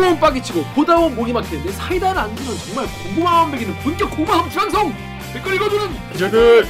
보면 빡이 치고 보다 보면 목이 막히는데 사이다를 안 주면 정말 고구마만 먹이는 본격 고구마 섭취 방송 댓글 읽어주는 기자들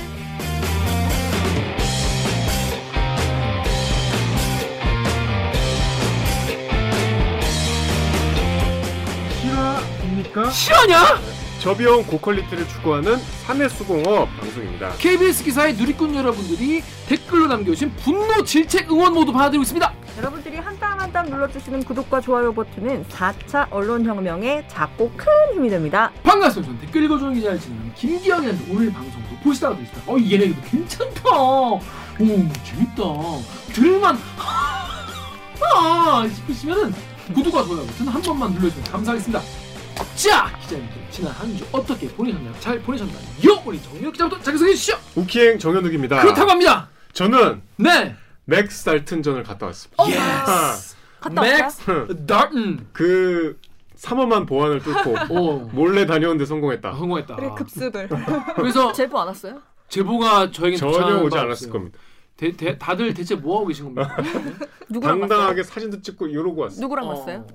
실화입니까? 실화냐? 저비용 고퀄리티를 추구하는 사내수공업 방송입니다. KBS 기사의 누리꾼 여러분들이 댓글로 남겨주신 분노 질책 응원 모두 받아드리고 있습니다 여러분들이 한땀 한땀 눌러주시는 구독과 좋아요 버튼은 4차 언론혁명에 작고 큰 힘이 됩니다. 반갑습니다 저는 댓글 읽어주는 기자를 지내는 김기영이라는 오늘 방송도 보시다가 들으시다 어 얘네도 괜찮다 오 재밌다 들을만 아 싶으시면은 구독과 좋아요 버튼 한 번만 눌러주시면 감사하겠습니다 자 기자님들 지난 한 주 어떻게 보내셨나요? 잘 보내셨나요? 우리 정유혁 기자부터 자기소개 해 주시죠 우키행 정현욱입니다. 그렇다고 합니다 저는 네 맥스 달튼전을 갔다 왔습니다. yes 갔다 왔어요? 맥스 달튼 그 3호만 보안을 뚫고 오 몰래 다녀오는데 성공했다. 성공했다 그래 급습을 그래서 제보 안 왔어요? 제보가 저에게 전혀 오지 않았을 겁니다. 대, 대, 다들 대체 뭐 하고 계신 겁니까? 누구랑 당당하게 사진도 찍고 이러고 왔어요. 누구랑 어. 갔어요?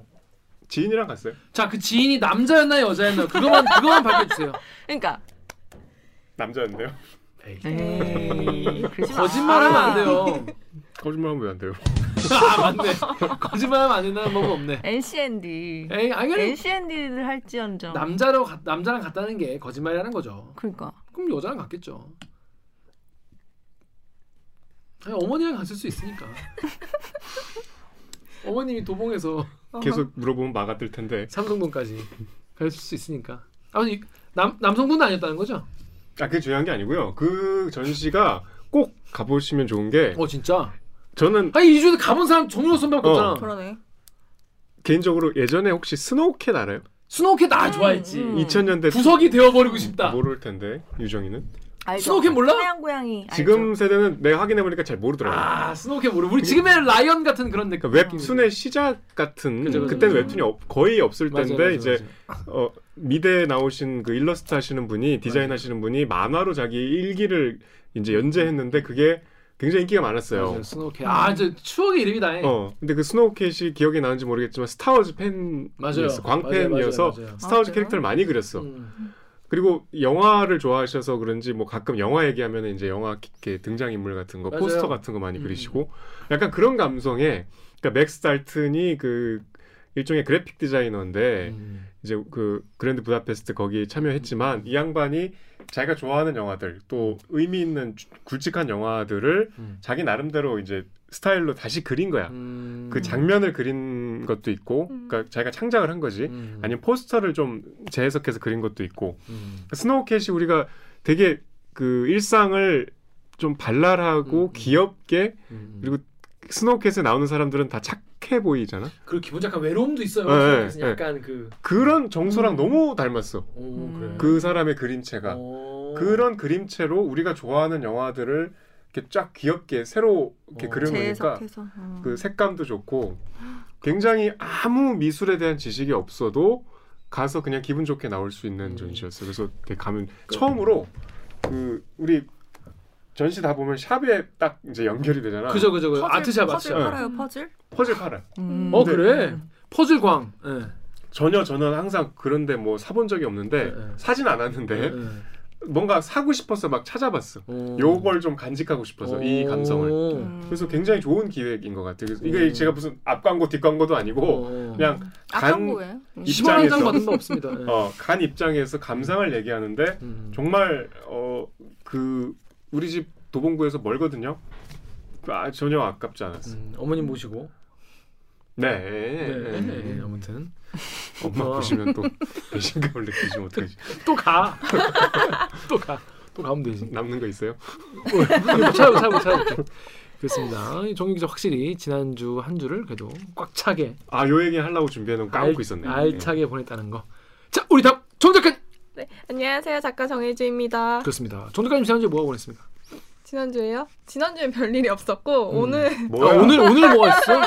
지인이랑 갔어요. 자, 그 지인이 남자였나요, 여자였나요? 그거만 그거만 밝혀주세요. 그러니까 남자였는데요. 에이, 마. 거짓말하면 안 돼요. 거짓말하면 왜 안 돼요? 아, 맞네. 거짓말하면 안 된다는 법은 없네. NCND. 에이, 아니 NCND를 할지언정. 남자로 가, 남자랑 갔다는 게 거짓말이라는 거죠. 그러니까. 그럼 여자랑 갔겠죠. 아니, 어머니랑 갔을 수 있으니까. 어머님이 도봉에서 계속 물어보면 막아뜰 텐데. 삼성동까지 갈 수 있으니까. 아니 남 남성분은 아니었다는 거죠? 아, 그게 중요한 게 아니고요. 그 전시가 꼭 가보시면 좋은 게 어 진짜. 저는 아니 이 중에 가본 사람 정유호 선배밖에 어. 없잖아. 그러네. 개인적으로 예전에 혹시 스노우캣 알아요? 스노우캣 나 좋아했지. 음. 2000년대 구석이 되어버리고 싶다. 모를 텐데 유정이는 알죠? 스노우캣 몰라? 하얀 고양이. 알죠? 지금 세대는 내가 확인해 보니까 잘 모르더라고요. 아 스노우캣 모르. 우리 지금의 라이언 같은 그런 느낌. 그러니까 웹툰의 시작 같은 그죠, 그죠, 그때는. 웹툰이 없- 거의 없을 맞아요, 때인데 맞아요, 이제 맞아요. 어, 미대 나오신 그 일러스트 하시는 분이 디자인. 하시는 분이 만화로 자기 일기를 이제 연재했는데 그게 굉장히 인기가 많았어요. 스노우캣. 아, 이제 추억의 이름이다. 어 근데 그 스노우캣이 기억이 나는지 모르겠지만 스타워즈 팬이었어 맞아요. 광팬이어서 맞아요, 맞아요, 맞아요. 스타워즈 아? 캐릭터를 많이 그렸어. 음. 그리고 영화를 좋아하셔서 그런지 뭐 가끔 영화 얘기하면 이제 영화 이렇게 등장 인물 같은 거 맞아요. 포스터 같은 거 많이 음. 그리시고 약간 그런 감성에 그러니까 맥스 달튼이 그 일종의 그래픽 디자이너인데 음. 이제 그 그랜드 부다페스트 거기 참여했지만 이 양반이 자기가 좋아하는 영화들 또 의미 있는 주- 굵직한 영화들을 음. 자기 나름대로 이제 스타일로 다시 그린 거야. 음. 그 장면을 그린 것도 있고, 음. 그러니까 자기가 창작을 한 거지. 음. 아니면 포스터를 좀 재해석해서 그린 것도 있고. 음. 스노우캣이 우리가 되게 그 일상을 좀 발랄하고 음, 음. 귀엽게 음. 그리고 스노우캣에 나오는 사람들은 다 착해 보이잖아. 그리고 기본 약간 외로움도 있어요. 네, 네. 약간 그. 그런 정서랑 음. 너무 닮았어. 오 음. 그래. 그 사람의 그림체가 오. 그런 그림체로 우리가 좋아하는 영화들을 이렇게 쫙 귀엽게 새로 이렇게 어. 그려 놓으니까 재해석해서. 음. 그 색감도 좋고 굉장히 아무 미술에 대한 지식이 없어도 가서 그냥 기분 좋게 나올 수 있는 음. 전시였어요. 그래서 되게 가면 처음으로 그 우리 전시 다 보면 샵에 딱 이제 연결이 되잖아. 그죠 그죠 그죠. 퍼즐, 아트샵 퍼즐 아트샵. 팔아요 퍼즐? 퍼즐 팔아. 음. 어 그래. 퍼즐광. 예. 전혀 저는 항상 그런데 뭐 사본 적이 없는데 네. 사진 않았는데 예. 뭔가 사고 싶어서 막 찾아봤어. 오. 요걸 좀 간직하고 싶어서 이 오. 감성을. 음. 그래서 굉장히 좋은 기획인 것 같아요. 그래서 이게 음. 제가 무슨 앞 광고 뒷 광고도 아니고 오. 그냥 아까 간- 뭐예요? 음. 20만 원 이상 입장에서- 받은 거 없습니다. 예. 어, 간 입장에서 감상을 얘기하는데 음. 정말 어 그 우리 집 도봉구에서 멀거든요. 그 아, 전혀 아깝지 않았어. 요 음, 어머님 모시고. 네. 네. 네. 아무튼 엄마 어. 보시면 또 배신감을 느끼시면 어떡하지? 또 가. 또 가. 또 가면 되지. 남는 거 있어요? 찾아보 찾아보 찾아볼게. 그렇습니다. 정유 기자 확실히 지난주 한 주를 그래도 꽉 차게 아, 요 얘기 하려고 준비해놓은 거 까먹고 알- 있었네. 알차게 보냈다는 거. 자, 우리 다음 정 작가 네, 안녕하세요 작가 정혜주입니다. 그렇습니다. 정 작가님 지난주에 뭐하고 보냈습니까? 지난주에요? 지난주엔 별일이 없었고 음. 오늘 아, 뭐야? 오늘 오늘 뭐가 있어?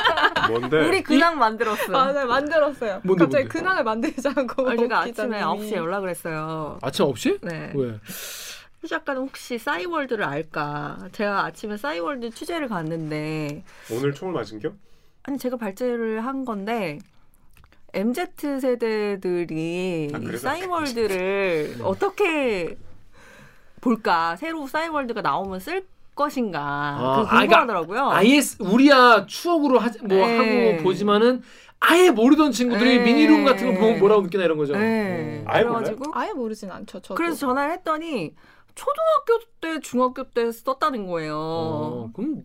뭔데? 우리 근황 만들었어. 아, 네, 만들었어요. 뭔데, 갑자기 뭔데? 근황을 만들자고. 아니, 제가 아침에 기자님이. 9시에 연락을 했어요. 아침 9시? 네. 왜? 휘 작가는 혹시 싸이월드를 알까? 제가 아침에 싸이월드 취재를 갔는데 오늘 총을 맞은 겨? 아니 제가 발제를 한 건데 MZ 세대들이 아, 싸이월드를 어떻게 볼까? 새로 싸이월드가 나오면 쓸 것인가? 아, 그게 아, 그러니까 궁금하더라고요. 아예 쓰- 우리야 추억으로 하, 뭐 네. 하고 보지만은 아예 모르던 친구들이 네. 미니룸 같은 거 보면 뭐라고 느끼나 이런 거죠. 네. 아예 그래가지고 아예 모르진 않죠. 저도. 그래서 전화를 했더니 초등학교 때, 중학교 때 썼다는 거예요. 어, 그럼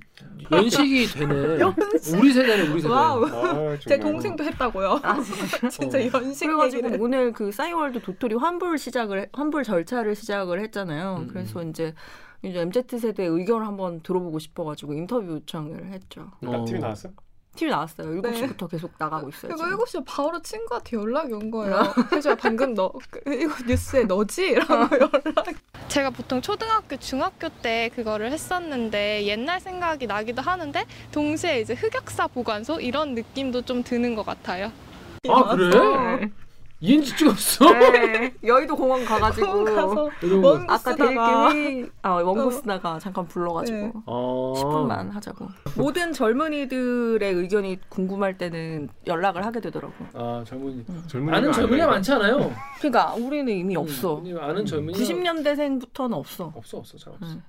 연식이 되네. 우리 세대는 우리 세대. wow. 아, 제. 동생도 했다고요. 아, 진짜 어. 연식 그래가지고 얘기를. 오늘 그 싸이월드 도토리 환불 시작을 해- 환불 절차를 시작을 했잖아요. 음, 그래서 이제 이제 MZ 세대 의견을 한번 들어보고 싶어가지고 인터뷰 요청을 했죠. 나 어. TV 나왔어? TV 나왔어요. 네. 7시부터 계속 나가고 있어요. 그리고 지금. 7시에 바로 친구한테 연락이 온 거예요. 그래서 방금 너 그- 이거 뉴스에 너지? 라고 연락. 제가 보통 초등학교, 중학교 때 그거를 했었는데 옛날 생각이 나기도 하는데 동시에 이제 흑역사 보관소 이런 느낌도 좀 드는 것 같아요. 아 그래? 이인지 찍었어? 네. 여의도 공원 가가지고 공원 가서 이런 거. 원- 아까 쓰다가. 대일기 아 원고 어. 쓰다가 잠깐 불러가지고 네. 어. 10분만 하자고. 모든 젊은이들의 의견이 궁금할 때는 연락을 하게 되더라고. 아 젊은이. 젊은이가 아는 젊은이가 않아요. 그러니까 우리는 이미 없어. 음, 아는 젊은이 90년대생부터는 없어. 없어 없어 잘 없어. 응.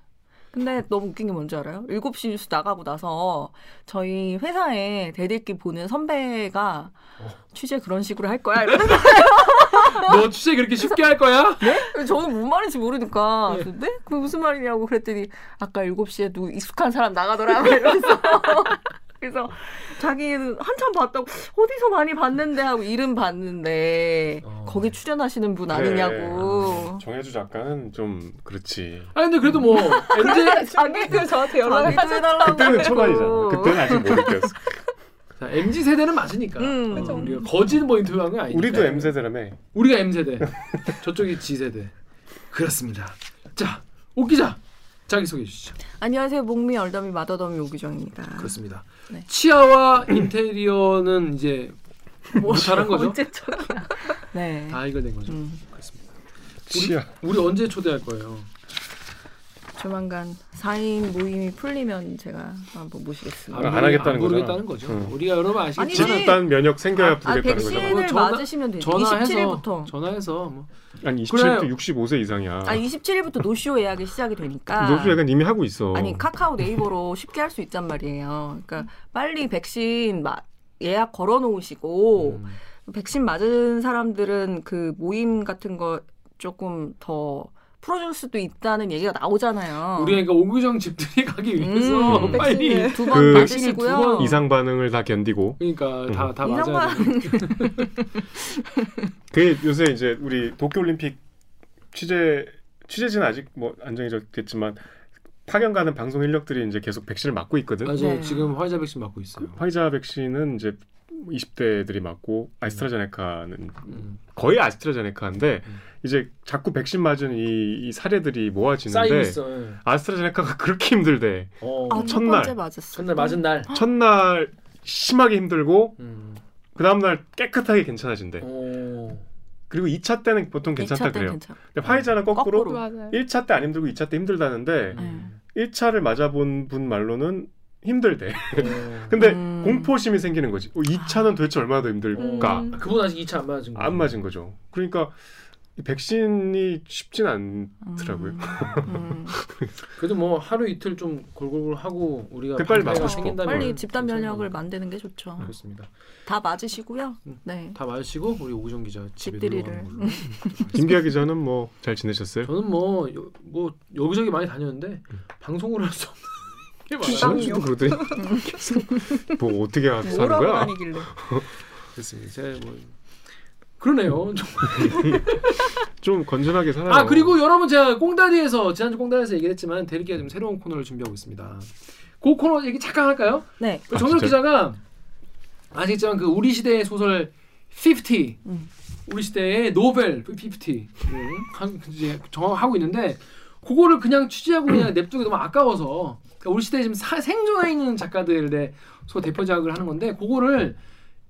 근데 너무 웃긴 게 뭔지 알아요? 7시 뉴스 나가고 나서 저희 회사에 대들기 보는 선배가 어. 취재 그런 식으로 할 거야. 이러는 너 취재 그렇게 쉽게 할 거야? 거예요. 저는 뭔 말인지 모르니까. 예. 근데 그 무슨 말이냐고 그랬더니 아까 7시에 누구 익숙한 사람 나가더라. 막 이러면서. 그래서 자기는 한참 봤다고 어디서 많이 봤는데 하고 이름 봤는데 어. 거기 출연하시는 분. 아니냐고. 정혜주 작가는 좀 그렇지. 아 근데 그래도 뭐 MZ 자기도 저한테 연락을 해달라고 그때는 그랬고. 초반이잖아. 그때는 아직. 자, MZ 세대는 맞으니까. 음. 어, 우리가 거짓 뭐 인터뷰한 거 아니니까. 우리도 M 세대라며. 우리가 M 세대. 저쪽이 G 세대. 그렇습니다. 자, 오 기자 자기 소개해 주시죠. 안녕하세요. 목미 얼더미 마더더미 오규정입니다. 그렇습니다. 네. 치아와 인테리어는 이제 못하는 거죠? 언제 척이야. 네. 다 해결된 거죠. 음, 그렇습니다. 치아. 우리 언제 초대할 거예요? 조만간 4인 모임이 풀리면 제가 한번 모시겠습니다. 안 하겠다는 안 모르겠다는 거죠. 응. 우리가 여러분 아시겠지만 아니지. 집단 면역 생겨야 아, 아, 부르겠다는 거잖아. 백신을 뭐 전화- 맞으시면 되죠. 전화해서 27일부터. 전화해서 뭐 아니 27도 그래요. 65세 이상이야. 아, 27일부터 노쇼 예약이 시작이 되니까. 노수 약간 이미 하고 있어. 아니 카카오 네이버로 쉽게 할 수 있단 말이에요. 그러니까 빨리 백신 마- 예약 걸어 놓으시고 음. 백신 맞은 사람들은 그 모임 같은 거 조금 더 풀어줄 수도 있다는 얘기가 나오잖아요. 우리가 그러니까 오규정 집들이 가기 위해서 음. 빨리 백신을. 두그번 맞으시고요. 이상 반응을 다 견디고. 그러니까 다다 이상 맞아야 반응. 돼. 그 요새 이제 우리 도쿄 올림픽 취재 취재진은 아직 뭐 안정해졌겠지만 파견 가는 방송 인력들이 이제 계속 백신을 맞고 있거든. 맞아요. 네. 지금 화이자 백신 맞고 있어요. 화이자 백신은 이제 20대들이 맞고 아스트라제네카는 음. 거의 아스트라제네카인데 음. 이제 자꾸 백신 맞은 이, 이 사례들이 모아지는데. 예. 아스트라제네카가 그렇게 힘들대. 어. 아, 첫 첫날. 첫날 맞은 날. 첫날 심하게 힘들고 음. 그 다음 날 깨끗하게 괜찮아진대. 오. 그리고 2차 때는 보통 괜찮다 2차 때 그래요. 괜찮아. 근데 화이자는 거꾸로, 거꾸로. 맞아요. 1차 때 안 힘들고 2차 때 힘들다는데 음. 1차를 맞아본 분 말로는 힘들대. 어. 근데 음. 공포심이 생기는 거지. 어, 2차는 도대체 얼마나 더 힘들까? 음. 그분 아직 2차 안 맞은 거. 안 맞은 거죠. 그러니까 이 백신이 쉽진 않더라고요. 음, 음. 그래도 뭐 하루 이틀 좀 골골 하고 우리가 그 빨리 맞고 싶어. 생긴다면 빨리 집단 면역을. 만드는 게 좋죠. 그렇습니다. 다 맞으시고요. 음. 네. 다 맞으시고 우리 오구정 기자 집에 집들이를. 놀러 가는 걸로. 김기아 기자는 뭐 잘 지내셨어요? 저는 뭐, 여, 뭐 여기저기 많이 다녔는데 방송을 할 수 없는. 지난주도 그러더니 뭐 어떻게 사는 거야? 다니길래. 그렇습니다. 제가 뭐 그러네요. 좀. 좀 건전하게 살아요. 아 그리고 여러분 제가 꽁다리에서 지난주 꽁다리에서 얘기 했지만 대리기가 지금 새로운 코너를 준비하고 있습니다. 그 코너 얘기 잠깐 할까요? 네. 그 아, 진짜요? 기자가 아시겠지만 그 우리 시대의 소설 50 음. 우리 시대의 노벨 50 음, 한- 이제 정하고 있는데 그거를 그냥 취재하고 그냥 냅두기 너무 아까워서 그러니까 우리 시대에 지금 사- 생존해 있는 작가들의 소 대표작을 하는 건데 그거를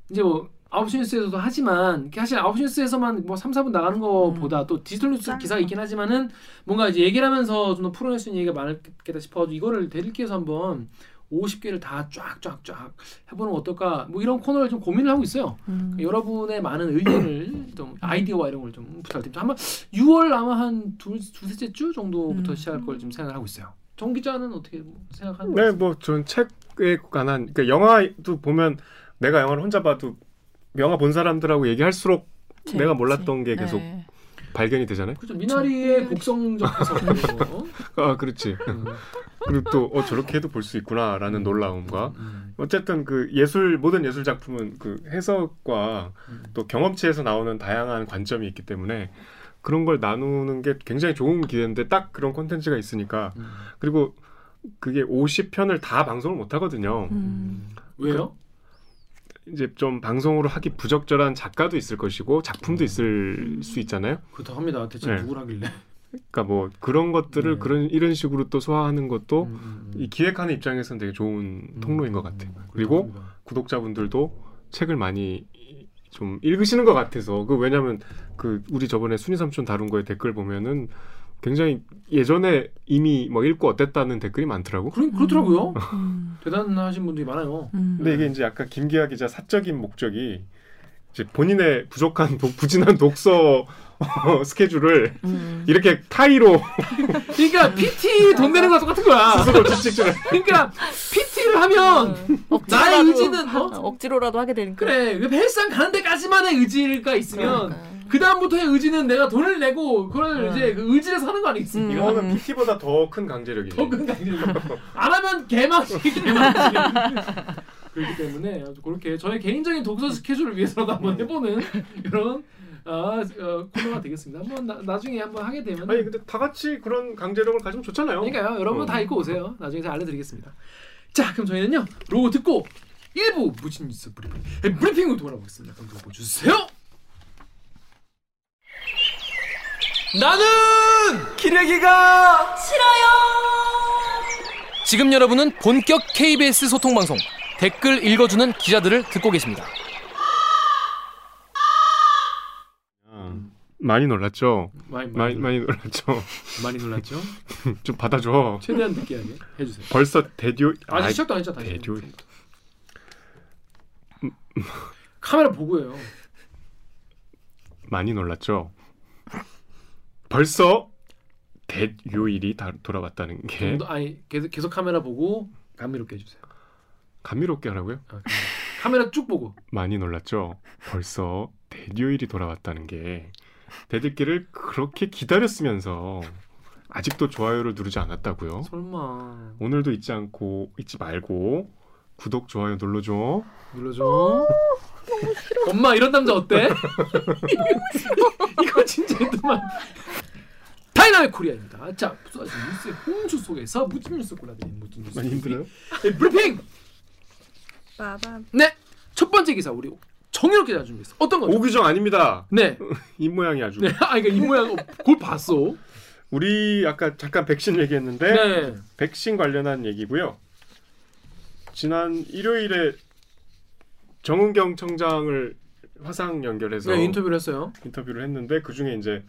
이제 뭐 아홉시 뉴스에서도 하지만 사실 아홉시 뉴스에서만 뭐 3, 4분 나가는 것보다 또 디지털 뉴스. 기사가 있긴 하지만은 뭔가 이제 얘기를 하면서 좀 더 풀어낼 수 있는 얘기가 많겠다 싶어가지고 이거를 대리기에서 한번 50개를 다 쫙쫙쫙 해보는 건 어떨까? 뭐 이런 코너를 좀 고민을 하고 있어요. 음. 여러분의 많은 의견을 좀 아이디어와 이런 걸 좀 부탁드립니다. 아마 6월 아마 한 두 두셋째 주 정도부터 음. 시작할 걸 좀 생각을 하고 있어요. 정 기자는 어떻게 뭐 생각하는 네, 거예요? 뭐전 책에 관한 그러니까 영화도 보면 내가 영화를 혼자 봐도 영화 본 사람들하고 얘기할수록 내가 몰랐던 게 계속 네. 발견이 되잖아요. 그렇죠. 미나리의 곡성적 해석. 뭐. 아, 그렇지. 음. 그리고 또 어, 저렇게 해도 볼 수 있구나라는 놀라움과 음. 어쨌든 그 예술 모든 예술 작품은 그 해석과 음. 또 경험치에서 나오는 다양한 관점이 있기 때문에 그런 걸 나누는 게 굉장히 좋은 기회인데 딱 그런 콘텐츠가 있으니까 음. 그리고 그게 50편을 다 방송을 못 하거든요. 음. 왜요? 이제 좀 방송으로 하기 부적절한 작가도 있을 것이고 작품도 있을 수 있잖아요. 그렇다고 합니다. 대체 네. 누굴 하길래? 그러니까 뭐 그런 것들을 네. 그런 이런 식으로 또 소화하는 것도 음, 음, 음. 이 기획하는 입장에서는 되게 좋은 음, 통로인 것 음, 같아요. 음, 그리고. 구독자분들도 책을 많이 좀 읽으시는 것 같아서 그 왜냐면 그 우리 저번에 순이 삼촌 다룬 거에 댓글 보면은 굉장히 예전에 이미 뭐 읽고 어땠다는 댓글이 많더라고. 그러, 그렇더라고요. 음. 대단하신 분들이 많아요. 음. 근데 이게 이제 약간 김기아 기자 사적인 목적이 이제 본인의 부족한 독, 부진한 독서 스케줄을 음. 이렇게 타이로 그러니까 PT 돈 내는 거랑 똑같은 거야. 스스로 채찍질을 그러니까 PT 를 하면 나의 억지로라도- 의지는 어? 어, 억지로라도 하게 되니까. 그래 그 헬스장 가는 데까지만의 의지가 있으면 그러니까. 그 다음부터의 의지는 내가 돈을 내고 그걸 음. 이제 그 의지를 사는 거 아니겠습니까? 음. 이거는 PT보다 더 큰 강제력이네. 더큰 강제력. 안 하면 개망치 개망치. 그렇기 때문에 그렇게 저의 개인적인 독서 스케줄을 위해서라도 한번 해보는 이런 아, 어, 코너가 되겠습니다. 한번 나, 나중에 한번 하게 되면 아니 근데 다 같이 그런 강제력을 가지면 좋잖아요. 그러니까요. 여러분 어. 다 읽고 오세요. 나중에 제가 알려드리겠습니다. 자, 그럼 저희는요. 로고 듣고 일부 무진 뉴스 브리핑 브리핑으로 돌아오겠습니다. 그럼 로고 주세요. 나는 기레기가 싫어요. 지금 여러분은 본격 KBS 소통 방송 댓글 읽어주는 기자들을 듣고 계십니다. 아, 많이 놀랐죠. 많이 많이 많이 놀랐죠. 많이 놀랐죠? 좀 받아줘. 최대한 느끼하게 해주세요. 벌써 대듀 아직 시작도 안 다시. 대듀. 카메라 보고요. 많이 놀랐죠. 벌써 대요일이 다 돌아왔다는 게 좀 더- 아니 계속 계속 카메라 보고 감미롭게 해주세요. 감미롭게 하라고요? 아. 카메라 쭉 보고. 많이 놀랐죠. 벌써 대요일이 돌아왔다는 게 대들기를 그렇게 기다렸으면서 아직도 좋아요를 누르지 않았다고요. 설마 오늘도 잊지 않고 잊지 말고 구독 좋아요 눌러줘. 눌러줘. 엄마 이런 남자 어때? 이거 진짜 힘들만. 다이나믹 코리아입니다. 자, 쏟아진 뉴스의 홍수 속에서 무슨 뉴스 골라드린 무슨 뉴스? 많이 힘들어요? 네, 브리핑. 빠밤. 네, 첫 번째 기사 우리 정유럽 기자 준비했어. 어떤 거죠? 오규정 아닙니다. 네, 이 모양이 아주. 네, 아 이거 이 모양 어, 그걸 봤어. 우리 아까 잠깐 백신 얘기했는데 네, 백신 관련한 얘기고요. 지난 일요일에 정은경 청장을 화상 연결해서 네 인터뷰를 했어요. 인터뷰를 했는데 그 중에 이제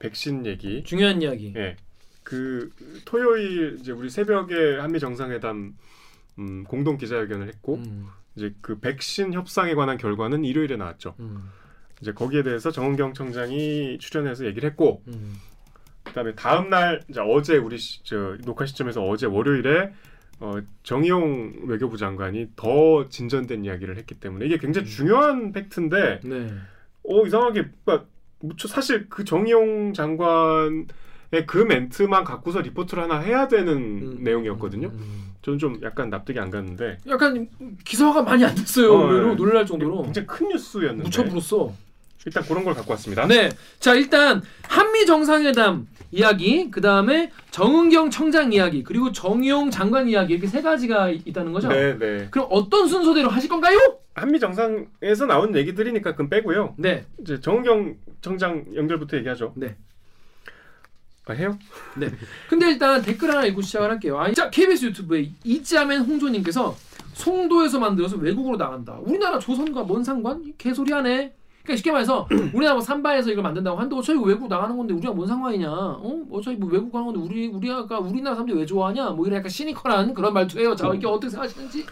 백신 얘기. 중요한 이야기. 예. 그 토요일 이제 우리 새벽에 한미 정상회담 음, 공동 기자회견을 했고 음, 이제 그 백신 협상에 관한 결과는 일요일에 나왔죠. 음, 이제 거기에 대해서 정은경 청장이 출연해서 얘기를 했고 음. 그다음에 다음 날 이제 어제 우리 시, 저 녹화 시점에서 어제 월요일에 어, 정의용 외교부 장관이 더 진전된 이야기를 했기 때문에 이게 굉장히 음. 중요한 팩트인데 네. 어 이상하게 그러니까 무척 사실 그 정의용 장관의 그 멘트만 갖고서 리포트를 하나 해야 되는 음, 내용이었거든요. 저는 좀 약간 납득이 안 갔는데 약간 기사화가 많이 안 됐어요. 어, 의외로 네. 놀랄 정도로 굉장히 큰 뉴스였는데 묻혀불었어. 일단 그런 걸 갖고 왔습니다. 네, 자 일단 한미 정상회담 이야기, 그 다음에 정은경 청장 이야기, 그리고 정용 장관 이야기 이렇게 세 가지가 이- 있다는 거죠. 네, 네. 그럼 어떤 순서대로 하실 건가요? 한미 정상에서 나온 얘기들이니까 그건 빼고요. 네, 이제 정은경 청장 연결부터 얘기하죠. 네. 아, 해요? 근데 일단 댓글 하나 읽고 시작을 할게요. 아, 자 KBS 유튜브에 이짜맨 홍조님께서 송도에서 만들어서 외국으로 나간다. 우리나라 조선과 뭔 상관? 이 개소리 하네. 그러니까 쉽게 말해서 우리나라 뭐 삼바에서 이걸 만든다고 어차피 이거 외국 나가는 건데 우리가 뭔 상관이냐? 어? 어차피 뭐 외국 가는 건데 우리 우리가 우리나라 사람들이 왜 좋아하냐? 뭐 이런 약간 시니컬한 그런 말투예요. 자, 이게 어떻게 생각하시는지?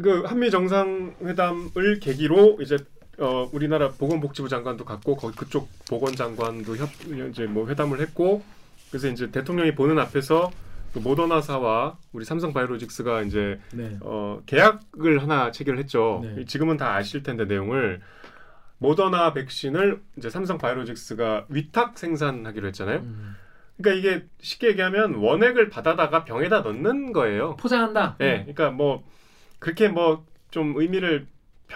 그 한미 정상회담을 계기로 이제 어, 우리나라 보건복지부 장관도 갔고 거기 그쪽 보건장관도 협 이제 뭐 회담을 했고 그래서 이제 대통령이 보는 앞에서 그 모더나사와 우리 삼성바이오로직스가 이제 네. 어, 계약을 하나 체결했죠. 네. 지금은 다 아실 텐데 내용을 모더나 백신을 이제 삼성바이오로직스가 위탁 생산하기로 했잖아요. 음. 그러니까 이게 쉽게 얘기하면 원액을 받아다가 병에다 넣는 거예요. 포장한다. 예, 그러니까 뭐 그렇게 뭐 좀 의미를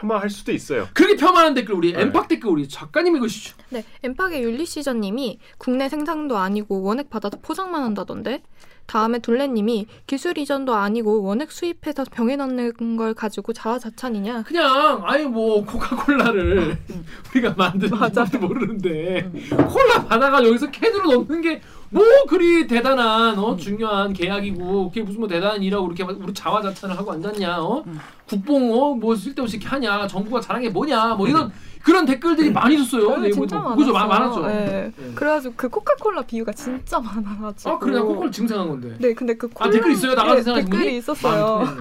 폄하할 수도 있어요. 그렇게 폄하하는 댓글 우리 네. 엠팍 댓글 우리 작가님 읽으시죠. 네, 엠팍의 율리시저님이 국내 생산도 아니고 원액 받아서 포장만 한다던데. 다음에 돌레님이 기술 이전도 아니고 원액 수입해서 병에 넣는 걸 가지고 자화자찬이냐. 그냥 아니 뭐 코카콜라를 우리가 만든 것도 모르는데 콜라 받아가 여기서 캔으로 넣는 게 뭐 그리 대단한 어 중요한 계약이고 그게 무슨 뭐 대단한 일하고 이렇게 막 우리 자화자찬을 하고 앉았냐 어 국뽕 어뭐 쓸데없이 이렇게 하냐 정부가 잘한 게 뭐냐 뭐 이런 그런 댓글들이 많이 있었어요. 네, 네이버에 진짜 뭐. 그죠 많-. 많았죠. 네. 네. 그래가지고 그 코카콜라 비유가 진짜 많아가지고. 아 그래 코카콜라 증상한 건데. 네, 근데 그 아, 댓글 있어요? 나가서 네, 생각하신 분이? 댓글이 있었어요. 많네.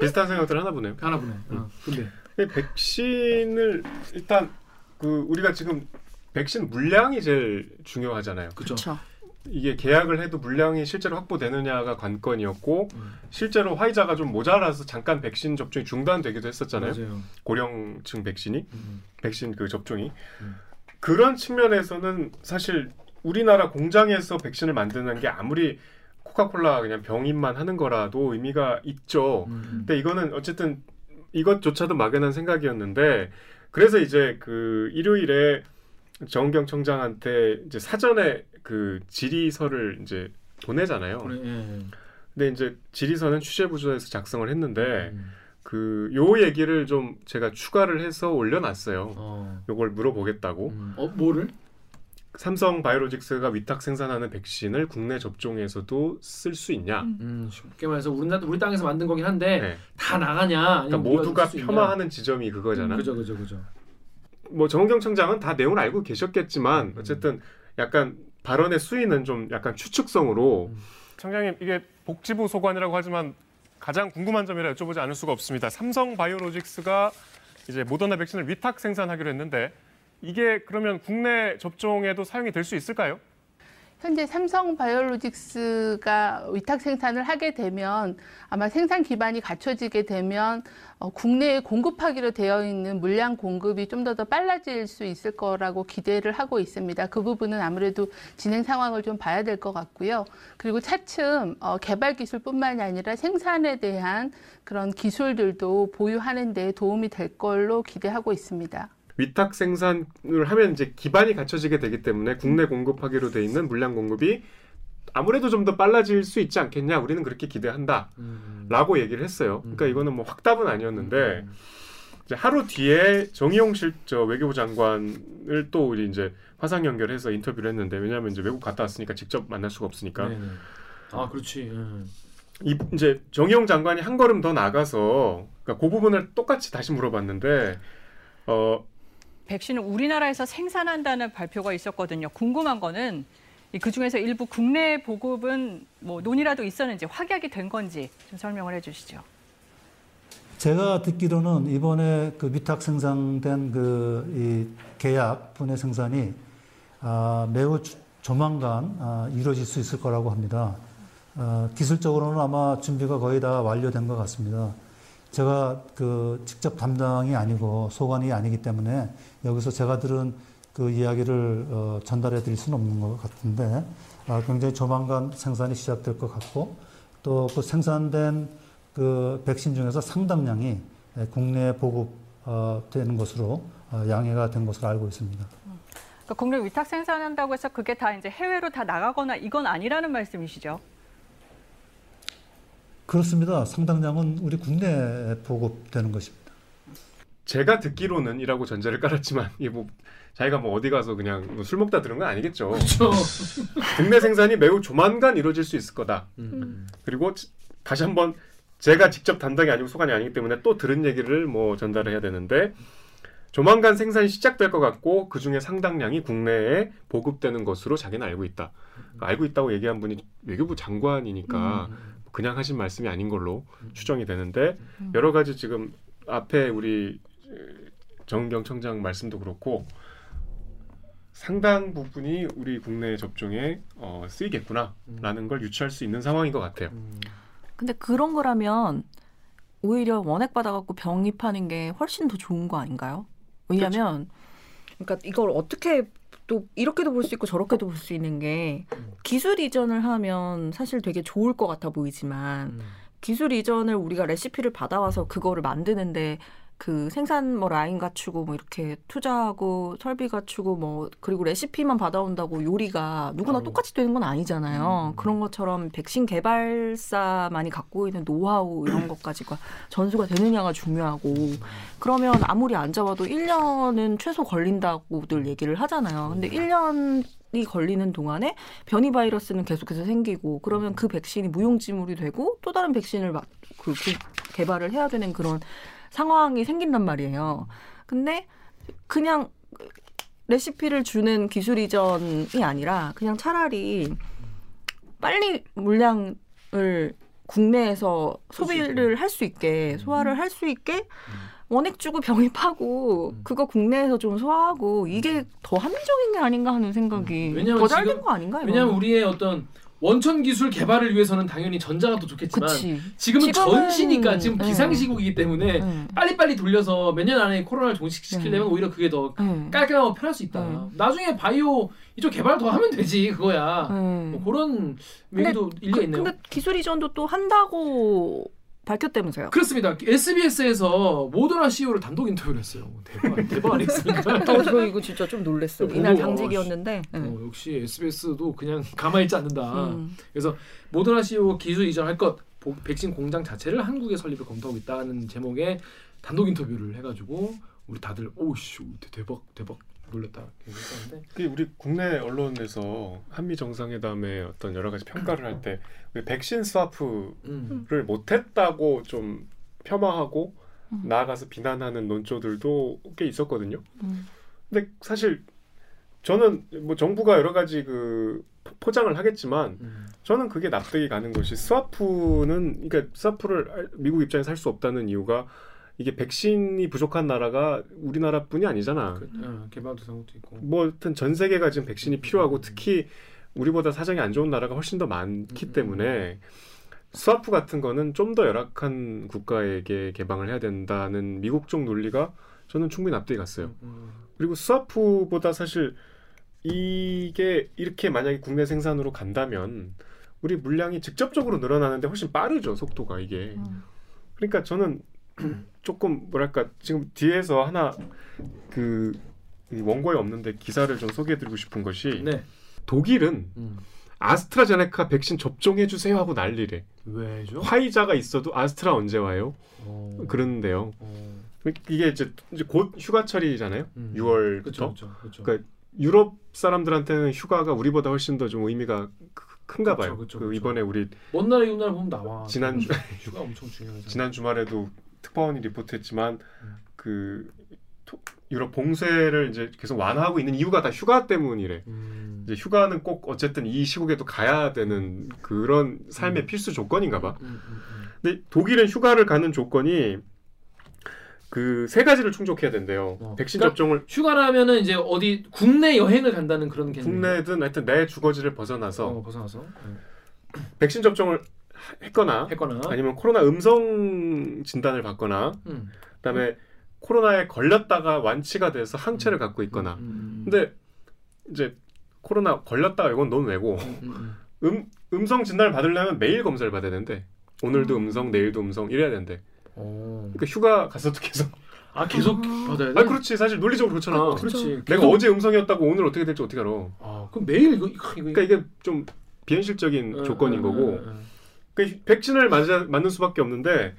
비슷한 생각들 하나 보네요. 하나 보네. 어, 근데 백신을 일단 그 우리가 지금 백신 물량이 제일 중요하잖아요. 그렇죠. 이게 계약을 해도 물량이 실제로 확보되느냐가 관건이었고 음. 실제로 화이자가 좀 모자라서 잠깐 백신 접종이 중단되기도 했었잖아요. 맞아요. 고령층 백신이 음. 백신 그 접종이 음. 그런 측면에서는 사실 우리나라 공장에서 백신을 만드는 게 아무리 코카콜라 그냥 병인만 하는 거라도 의미가 있죠. 음. 근데 이거는 어쨌든 이것조차도 막연한 생각이었는데 그래서 이제 그 일요일에 정은경 청장한테 이제 사전에 그 질의서를 이제 보내잖아요. 그래. 예. 근데 이제 질의서는 취재부서에서 작성을 했는데 음. 그요 얘기를 좀 제가 추가를 해서 올려놨어요. 어. 요걸 물어보겠다고. 음. 어 뭐를? 삼성 바이오로직스가 위탁 생산하는 백신을 국내 접종에서도 쓸 수 있냐? 음. 음, 쉽게 말해서 우리나라 우리 땅에서 만든 거긴 한데 네. 다 나가냐? 그러니까 모두가? 폄하하는 지점이 그거잖아. 그죠, 그죠, 그죠. 뭐 정은경 청장은 다 내용을 알고 계셨겠지만 음. 어쨌든 약간 발언의 수위는 좀 약간 추측성으로 음. 청장님 이게 복지부 소관이라고 하지만 가장 궁금한 점이라 여쭤보지 않을 수가 없습니다. 삼성 바이오로직스가 이제 모더나 백신을 위탁 생산하기로 했는데 이게 그러면 국내 접종에도 사용이 될 수 있을까요? 현재 삼성 바이오로직스가 위탁 생산을 하게 되면 아마 생산 기반이 갖춰지게 되면 어, 국내에 공급하기로 되어 있는 물량 공급이 좀 더 더 빨라질 수 있을 거라고 기대를 하고 있습니다. 그 부분은 아무래도 진행 상황을 좀 봐야 될 것 같고요. 그리고 차츰 어, 개발 기술뿐만이 아니라 생산에 대한 그런 기술들도 보유하는 데 도움이 될 걸로 기대하고 있습니다. 위탁 생산을 하면 이제 기반이 갖춰지게 되기 때문에 국내 공급하기로 돼 있는 물량 공급이 아무래도 좀 더 빨라질 수 있지 않겠냐 우리는 그렇게 기대한다라고 음. 얘기를 했어요. 그러니까 음. 이거는 뭐 확답은 아니었는데 음. 이제 하루 뒤에 정의용 실저 외교부 장관을 또 우리 이제 화상 연결해서 인터뷰를 했는데 왜냐하면 이제 외국 갔다 왔으니까 직접 만날 수가 없으니까 네네. 아 그렇지. 예. 이, 이제 정의용 장관이 한 걸음 더 나가서 그러니까 그 부분을 똑같이 다시 물어봤는데 어 백신을 우리나라에서 생산한다는 발표가 있었거든요. 궁금한 거는 그 중에서 일부 국내 보급은 뭐 논의라도 있었는지 확약이 된 건지 좀 설명을 해주시죠. 제가 듣기로는 이번에 그 위탁 생산된 그이 계약 분해 생산이 아, 매우 주- 조만간 아, 이루어질 수 있을 거라고 합니다. 아, 기술적으로는 아마 준비가 거의 다 완료된 것 같습니다. 제가 그 직접 담당이 아니고 소관이 아니기 때문에 여기서 제가 들은 그 이야기를 어, 전달해 드릴 수는 없는 것 같은데 아, 굉장히 조만간 생산이 시작될 것 같고 또 그 생산된 그 백신 중에서 상당량이 예, 국내에 보급되는 것으로 어, 양해가 된 것으로 알고 있습니다. 그러니까 국내 위탁 생산한다고 해서 그게 다 이제 해외로 다 나가거나 이건 아니라는 말씀이시죠? 그렇습니다. 상당량은 우리 국내에 보급되는 것입니다. 제가 듣기로는 이라고 전제를 깔았지만 이게 뭐 자기가 뭐 어디 가서 그냥 뭐술 먹다 들은 건 아니겠죠. 그렇죠. 국내 생산이 매우 조만간 이루어질 수 있을 거다. 음. 그리고 지- 다시 한번 제가 직접 담당이 아니고 소관이 아니기 때문에 또 들은 얘기를 뭐 전달해야 되는데 조만간 생산이 시작될 것 같고 그 중에 상당량이 국내에 보급되는 것으로 자기는 알고 있다. 알고 있다고 얘기한 분이 외교부 장관이니까 그냥 하신 말씀이 아닌 걸로 추정이 되는데 여러 가지 지금 앞에 우리 정경 청장 말씀도 그렇고 상당 부분이 우리 국내 접종에 어, 쓰이겠구나라는 걸 유추할 수 있는 상황인 것 같아요. 근데 그런 거라면 오히려 원액 받아갖고 병입하는 게 훨씬 더 좋은 거 아닌가요? 왜냐면 그러니까 이걸 어떻게 또 이렇게도 볼 수 있고 저렇게도 볼 수 있는 게 기술 이전을 하면 사실 되게 좋을 것 같아 보이지만 기술 이전을 우리가 레시피를 받아와서 그거를 만드는데 그 생산 뭐 라인 갖추고 뭐 이렇게 투자하고 설비 갖추고 뭐 그리고 레시피만 받아온다고 요리가 누구나 아유. 똑같이 되는 건 아니잖아요. 음. 그런 것처럼 백신 개발사만이 갖고 있는 노하우 이런 것까지가 전수가 되느냐가 중요하고 그러면 아무리 안 잡아도 1년은 최소 걸린다고들 얘기를 하잖아요. 근데 1년 이 걸리는 동안에 변이 바이러스는 계속해서 생기고 그러면 그 백신이 무용지물이 되고 또 다른 백신을 막 그, 그 개발을 해야 되는 그런 상황이 생긴단 말이에요. 근데 그냥 레시피를 주는 기술 이전이 아니라 그냥 차라리 빨리 물량을 국내에서 소비를 할 수 있게 소화를 할 수 있게 원액 주고 병입하고 그거 국내에서 좀 소화하고 이게 더 합리적인 게 아닌가 하는 생각이 왜냐면 더잘 된 거 아닌가요? 왜냐하면 우리의 어떤 원천 기술 개발을 위해서는 당연히 전자가 더 좋겠지만 그치. 지금은 지금은- 전시니까 지금 네. 비상시국이기 때문에 네. 빨리빨리 돌려서 몇 년 안에 코로나를 종식시키려면 오히려 그게 더 네. 깔끔하고 편할 수 있다. 네. 나중에 바이오 이쪽 개발 더 하면 되지 그거야. 네. 뭐 그런 얘기도 일리가 그, 있네요. 근데 기술 이전도 또 한다고 밝혔다면서요? 그렇습니다. SBS에서 모더나 CEO를 단독 인터뷰를 했어요. 대박, 대박 아니겠습니까? 어, 저 이거 진짜 좀 놀랐어요. 보고, 이날 어, 당직이었는데. 네. 어, 역시 SBS도 그냥 가만히 있지 않는다. 음. 그래서 모더나 CEO 기술 이전할 것, 보- 백신 공장 자체를 한국에 설립을 검토하고 있다는 제목의 단독 인터뷰를 해가지고 우리 다들 오씨 대박 대박 했었는데 그 우리 국내 언론에서 한미 정상회담의 어떤 여러 가지 평가를 할 때 백신 스와프를 음. 못했다고 좀 폄하하고 음. 나아가서 비난하는 논조들도 꽤 있었거든요. 음. 근데 사실 저는 뭐 정부가 여러 가지 그 포- 포장을 하겠지만 음. 저는 그게 납득이 가는 것이 스와프는 그러니까 스와프를 알- 미국 입장에서 할 수 없다는 이유가 이게 백신이 부족한 나라가 우리나라뿐이 아니잖아. 그, 어, 개발도상국도 있고 뭐 하여튼 전 세계가 지금 백신이 필요하고 특히 우리보다 사정이 안 좋은 나라가 훨씬 더 많기 음. 때문에 스와프 같은 거는 좀 더 열악한 국가에게 개방을 해야 된다는 미국 쪽 논리가 저는 충분히 납득이 갔어요. 음. 그리고 스와프보다 사실 이게 이렇게 만약에 국내 생산으로 간다면 우리 물량이 직접적으로 늘어나는데 훨씬 빠르죠 속도가 이게. 음. 그러니까 저는 조금 뭐랄까 지금 뒤에서 하나 그이 원고에 없는데 기사를 좀 소개해드리고 싶은 것이 네. 독일은 음. 아스트라제네카 백신 접종해 주세요 하고 난리래. 왜죠? 화이자가 있어도 아스트라 언제 와요? 어. 그러는데요. 어. 이게 이제, 이제 곧 휴가철이잖아요. 음. 6월부터. 그렇죠, 그렇죠. 그러니까 유럽 사람들한테는 휴가가 우리보다 훨씬 더 좀 의미가 크- 큰가 봐요. 그. 이번에 우리 먼 나라 이웃 나라 보면 나와. 지난 주 휴가 엄청 중요하잖아. 지난 주말에도 특파원이 리포트했지만 음. 그 토- 유럽 봉쇄를 이제 계속 완화하고 있는 이유가 다 휴가 때문이래. 음. 이제 휴가는 꼭 어쨌든 이 시국에도 가야 되는 그런 삶의 음. 필수 조건인가 봐. 음, 음, 음. 근데 독일은 휴가를 가는 조건이 그 세 가지를 충족해야 된대요. 어. 백신 그러니까 접종을 휴가라면은 이제 어디 국내 여행을 간다는 그런 개념. 국내든 하여튼 내 주거지를 벗어나서 어, 벗어나서 음. 백신 접종을 하- 했거나 했거나. 아니면 코로나 음성 진단을 받거나 음. 그다음에 코로나에 걸렸다가 완치가 돼서 항체를 갖고 있거나. 음, 음, 근데 이제 코로나 걸렸다가 이건 넌 왜고 음, 음, 음 음성 진단을 받으려면 매일 검사를 받아야 된대. 오늘도 음. 음성, 내일도 음성 이래야 된대. 어. 그러니까 휴가 갔어도 계속. 아 계속 받아야 돼. 아 그렇지 사실 논리적으로 그렇잖아. 그렇지. 내가 계속- 어제 음성이었다고 오늘 어떻게 될지 어떻게 알아? 아 그럼 매일 이거 이거. 그러니까 이게 좀 비현실적인 어, 조건인 어, 거고. 어, 어. 그 백신을 맞아, 맞는 수밖에 없는데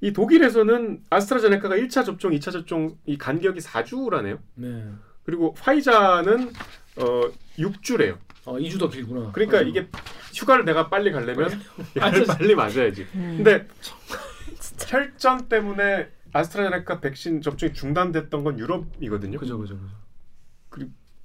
이 독일에서는 아스트라제네카가 1차 접종, 2차 접종 이 간격이 4주라네요. 네. 그리고 화이자는 어 6주래요. 어 2주 더 길구나. 그러니까 어. 이게 휴가를 내가 빨리 가려면 맞아. 얘를 빨리 맞아야지. 음. 근데 혈전 때문에 아스트라제네카 백신 접종이 중단됐던 건 유럽이거든요. 그죠 그죠 그죠.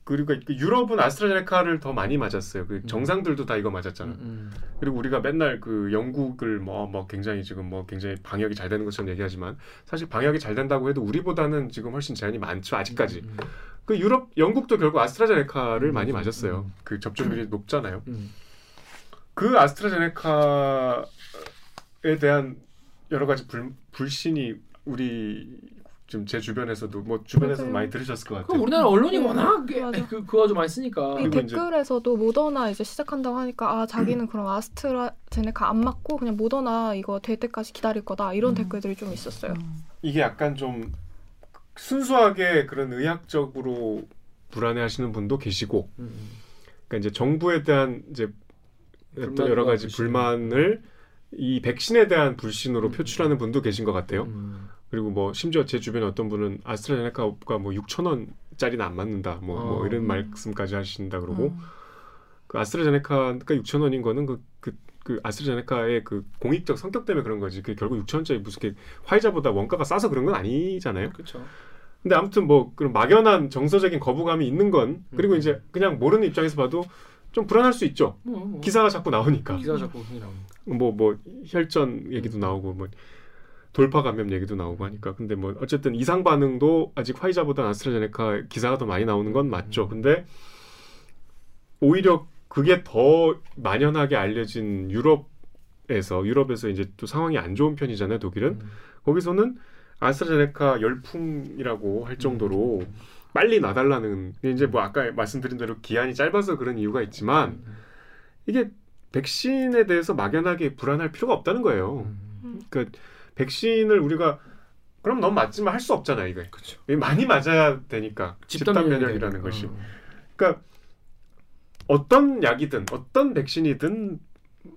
그리고 그 유럽은 아스트라제네카를 더 많이 맞았어요. 그 정상들도 다 이거 맞았잖아. 음, 그리고 우리가 맨날 그 영국을 뭐, 뭐 굉장히 지금 뭐 굉장히 방역이 잘 되는 것처럼 얘기하지만 사실 방역이 잘 된다고 해도 우리보다는 지금 훨씬 제한이 많죠 아직까지. 음, 그 유럽 영국도 결국 아스트라제네카를 음, 많이 음, 맞았어요. 음. 그 접종률이 높잖아요. 음. 그 아스트라제네카에 대한 여러 가지 불, 불신이 우리 지금 제 주변에서도 뭐 주변에서 맞아요. 많이 들으셨을 것 같아요. 우리나라 언론이 네, 워낙. 그 그거 좀 많이 쓰니까. 이 댓글에서도 모더나 이제 시작한다고 하니까 아 자기는 그럼 아스트라제네카 안 맞고 그냥 모더나 이거 될 때까지 기다릴 거다 이런 음. 댓글들이 좀 있었어요. 이게 약간 좀 순수하게 그런 의학적으로 불안해하시는 분도 계시고, 음, 음. 그러니까 이제 정부에 대한 이제 어떤 여러 가지 불신. 불만을 이 백신에 대한 불신으로 음. 표출하는 분도 계신 것 같아요. 음. 그리고 뭐 심지어 제 주변에 어떤 분은 아스트라제네카가 뭐 6천 원짜리는 안 맞는다, 뭐, 뭐 어. 이런 말씀까지 하신다 그러고 음. 그 아스트라제네카가 6천 원인 거는 그, 그, 그 아스트라제네카의 그 공익적 성격 때문에 그런 거지. 그 결국 6천 원짜리 무슨 게 화이자보다 원가가 싸서 그런 건 아니잖아요. 그렇죠. 근데 아무튼 뭐 그런 막연한 정서적인 거부감이 있는 건 그리고 음. 이제 그냥 모르는 입장에서 봐도 좀 불안할 수 있죠. 뭐, 뭐. 기사가 자꾸 나오니까 기사 자꾸 나오니까. 뭐뭐 혈전 얘기도 나오고 뭐 돌파 감염 얘기도 나오고 하니까 근데 뭐 어쨌든 이상 반응도 아직 화이자보다 아스트라제네카 기사가 더 많이 나오는 건 맞죠. 근데 오히려 그게 더 만연하게 알려진 유럽에서 유럽에서 이제 또 상황이 안 좋은 편이잖아요. 독일은 음. 거기서는 아스트라제네카 열풍이라고 할 정도로 음. 빨리 놔달라는 이제 뭐 아까 말씀드린 대로 기한이 짧아서 그런 이유가 있지만 음. 이게 백신에 대해서 막연하게 불안할 필요가 없다는 거예요. 음. 그러니까 백신을 우리가 그럼 넌 맞지만 할 수 없잖아 이거. 그렇죠. 이게 많이 맞아야 되니까 집단, 면역이라는 되니까. 것이. 어. 그러니까 어떤 약이든 어떤 백신이든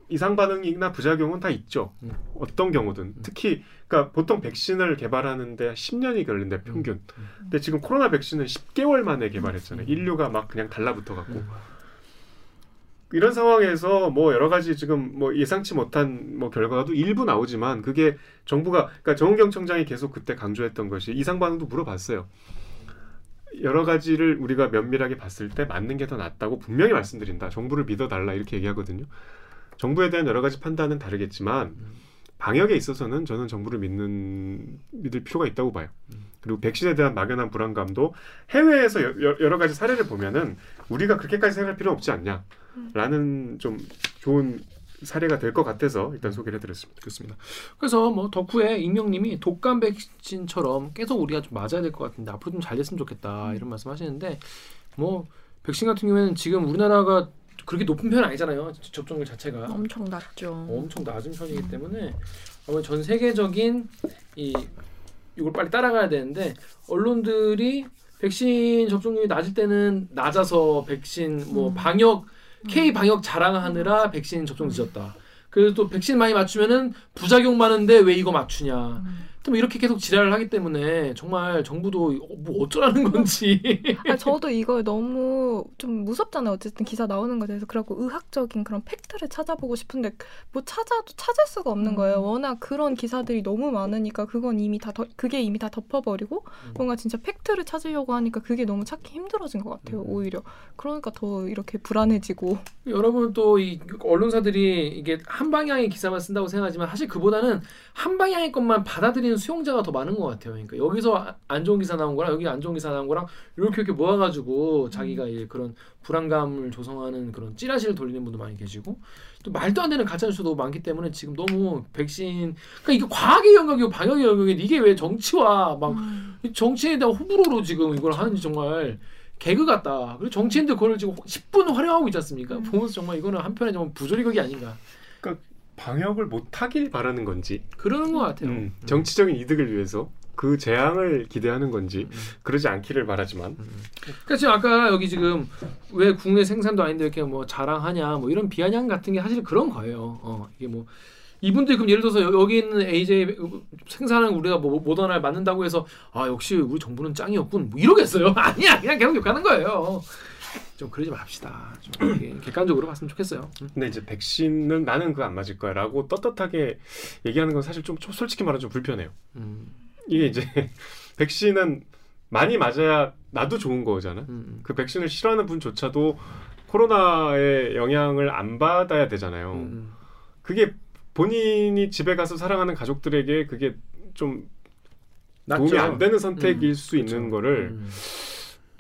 이상 반응이나 부작용은 다 있죠. 음. 어떤 경우든 특히 그러니까 보통 백신을 개발하는데 10년이 걸린대 평균. 음. 근데 지금 코로나 백신은 10개월 만에 개발했잖아요. 음. 인류가 막 그냥 달라붙어 갖고. 음. 이런 상황에서 뭐 여러 가지 지금 뭐 예상치 못한 뭐 결과도 일부 나오지만 그게 정부가 그러니까 정은경 청장이 계속 그때 강조했던 것이 이상 반응도 물어봤어요. 여러 가지를 우리가 면밀하게 봤을 때 맞는 게 더 낫다고 분명히 말씀드린다. 정부를 믿어달라 이렇게 얘기하거든요. 정부에 대한 여러 가지 판단은 다르겠지만 방역에 있어서는 저는 정부를 믿는 믿을 필요가 있다고 봐요. 그리고 백신에 대한 막연한 불안감도 해외에서 여, 여- 여러 가지 사례를 보면은 우리가 그렇게까지 생각할 필요 없지 않냐라는 좀 좋은 사례가 될 것 같아서 일단 소개를 해드렸습니다. 그렇습니다. 그래서 뭐 덕후에 익명님이 독감 백신처럼 계속 우리가 좀 맞아야 될 것 같은데 앞으로 좀 잘 됐으면 좋겠다 이런 말씀하시는데 뭐 백신 같은 경우에는 지금 우리나라가 그렇게 높은 편은 아니잖아요. 접종률 자체가 엄청 낮죠. 엄청 낮은 편이기 때문에 아마 전 세계적인 이 이걸 빨리 따라가야 되는데 언론들이 백신 접종률이 낮을 때는 낮아서 백신 뭐 음. 방역 K 방역 자랑하느라 백신 접종 늦었다. 그래서 또 백신 많이 맞추면은 부작용 많은데 왜 이거 맞추냐. 또 이렇게 계속 지랄을 하기 때문에 정말 정부도 어, 뭐 어쩌라는 건지. 아, 저도 이거 너무 좀 무섭잖아요. 어쨌든 기사 나오는 거에 대해서 그래갖고 의학적인 그런 팩트를 찾아보고 싶은데 뭐 찾아도 찾을 수가 없는 거예요. 워낙 그런 기사들이 너무 많으니까 그건 이미 다 덮- 그게 이미 다 덮어버리고 뭔가 진짜 팩트를 찾으려고 하니까 그게 너무 찾기 힘들어진 것 같아요. 오히려 그러니까 더 이렇게 불안해지고 여러분 또 이 언론사들이 이게 한 방향의 기사만 쓴다고 생각하지만 사실 그보다는 한 방향의 것만 받아들이 는 수용자가 더 많은 것 같아요. 그러니까 여기서 아- 안 좋은 기사 나온 거랑 여기 안 좋은 기사 나온 거랑 이렇게 이렇게 모아가지고 자기가 이제 그런 불안감을 조성하는 그런 찌라시를 돌리는 분도 많이 계시고 또 말도 안 되는 가짜 뉴스도 많기 때문에 지금 너무 백신 그러니까 이게 과학의 영역이고 방역의 영역인데 이게 왜 정치와 막이 정치인에 대한 호불호로 지금 이걸 하는지 정말 개그 같다. 그리고 정치인들 그걸 지금 10분 활용하고 있지 않습니까? 보면서 정말 이거는 한편의 정말 부조리극이 아닌가. 방역을 못하길 바라는 건지 그러는 것 같아요. 음, 정치적인 이득을 위해서 그 재앙을 기대하는 건지 그러지 않기를 바라지만 그러니까 지금 아까 여기 지금 왜 국내 생산도 아닌데 이렇게 뭐 자랑하냐 뭐 이런 비아냥 같은 게 사실 그런 거예요. 어 이게 뭐 이분들이 그럼 예를 들어서 여- 여기 있는 AJ 생산은 우리가 뭐 모더나를 맞는다고 해서 아 역시 우리 정부는 짱이었군 뭐 이러겠어요? 아니야 그냥 계속 욕하는 거예요. 좀 그러지 맙시다. 좀 객관적으로 봤으면 좋겠어요. 음. 근데 이제 백신은 나는 그거 안 맞을 거야라고 떳떳하게 얘기하는 건 사실 좀, 좀 솔직히 말하면 좀 불편해요. 음. 이게 이제 백신은 많이 맞아야 나도 좋은 거잖아. 음, 그 백신을 싫어하는 분조차도 코로나의 영향을 안 받아야 되잖아요. 음. 그게 본인이 집에 가서 사랑하는 가족들에게 그게 좀 도움이 낫죠. 안 되는 선택일 음, 수 있는. 거를 음.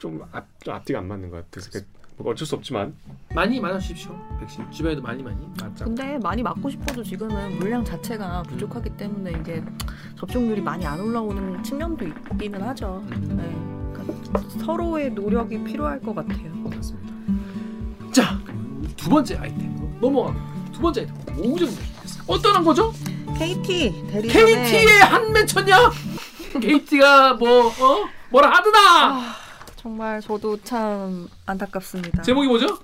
좀, 앞, 좀 앞뒤가 안 맞는 것 같아서 뭐 어쩔 수 없지만 많이 맞아주십시오. 백신 주변에도 많이 많이 맞자. 근데 많이 맞고 싶어도 지금은 물량 자체가 부족하기 때문에 이게 접종률이 많이 안 올라오는 측면도 있기는 하죠. 음. 네. 그러니까 서로의 노력이 필요할 것 같아요. 맞습니다. 자, 두 번째 아이템으로 넘어가고 두 번째 아이템 오정 어떤 한 거죠? KT 대리점에 KT의 한 매천냐? KT가 뭐 어? 뭐라 하드나? 정말 저도 참 안타깝습니다. 제목이 뭐죠?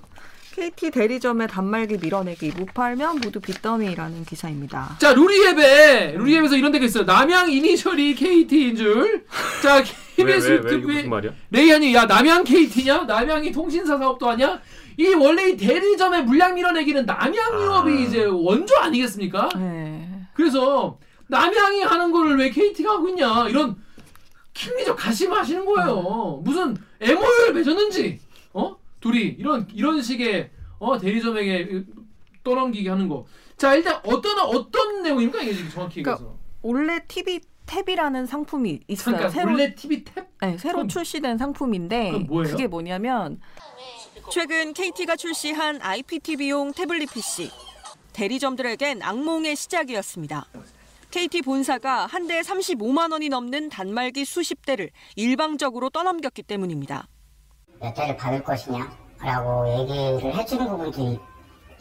KT 대리점의 단말기 밀어내기 못 팔면 모두 빚더미라는 기사입니다. 자 루리앱에 루리앱에서 이런 데가 있어요. 남양 이니셜이 KT인 줄. 자왜왜 KBS 왜 유튜브에 무슨 말이야? 레이한이 야 남양 KT냐? 남양이 통신사 사업도 하냐? 이 원래 이 대리점의 물량 밀어내기는 남양유업이 아. 이제 원조 아니겠습니까? 네. 그래서 남양이 하는 거를 왜 KT가 하고 있냐 이런 킹리적 가심하시는 거예요. 무슨 MOU를 맺었는지 어 둘이 이런 이런 식의 어 대리점에게 떠넘기게 하는 거. 자 일단 어떤 어떤 내용입니까 이게 지금 정확히 그러니까 얘기해서. 올레 TV 탭이라는 상품이 있어요. 잠깐 새로 원래 TV 탭 네, 새로 그건- 출시된 상품인데? 그게 뭐냐면 최근 KT가 출시한 IPTV용 태블릿 PC 대리점들에겐 악몽의 시작이었습니다. KT 본사가 한 대에 35만 원이 넘는 단말기 수십 대를 일방적으로 떠넘겼기 때문입니다. 몇 대를 받을 것이냐? 라고 얘기를 해주는 부분도 이-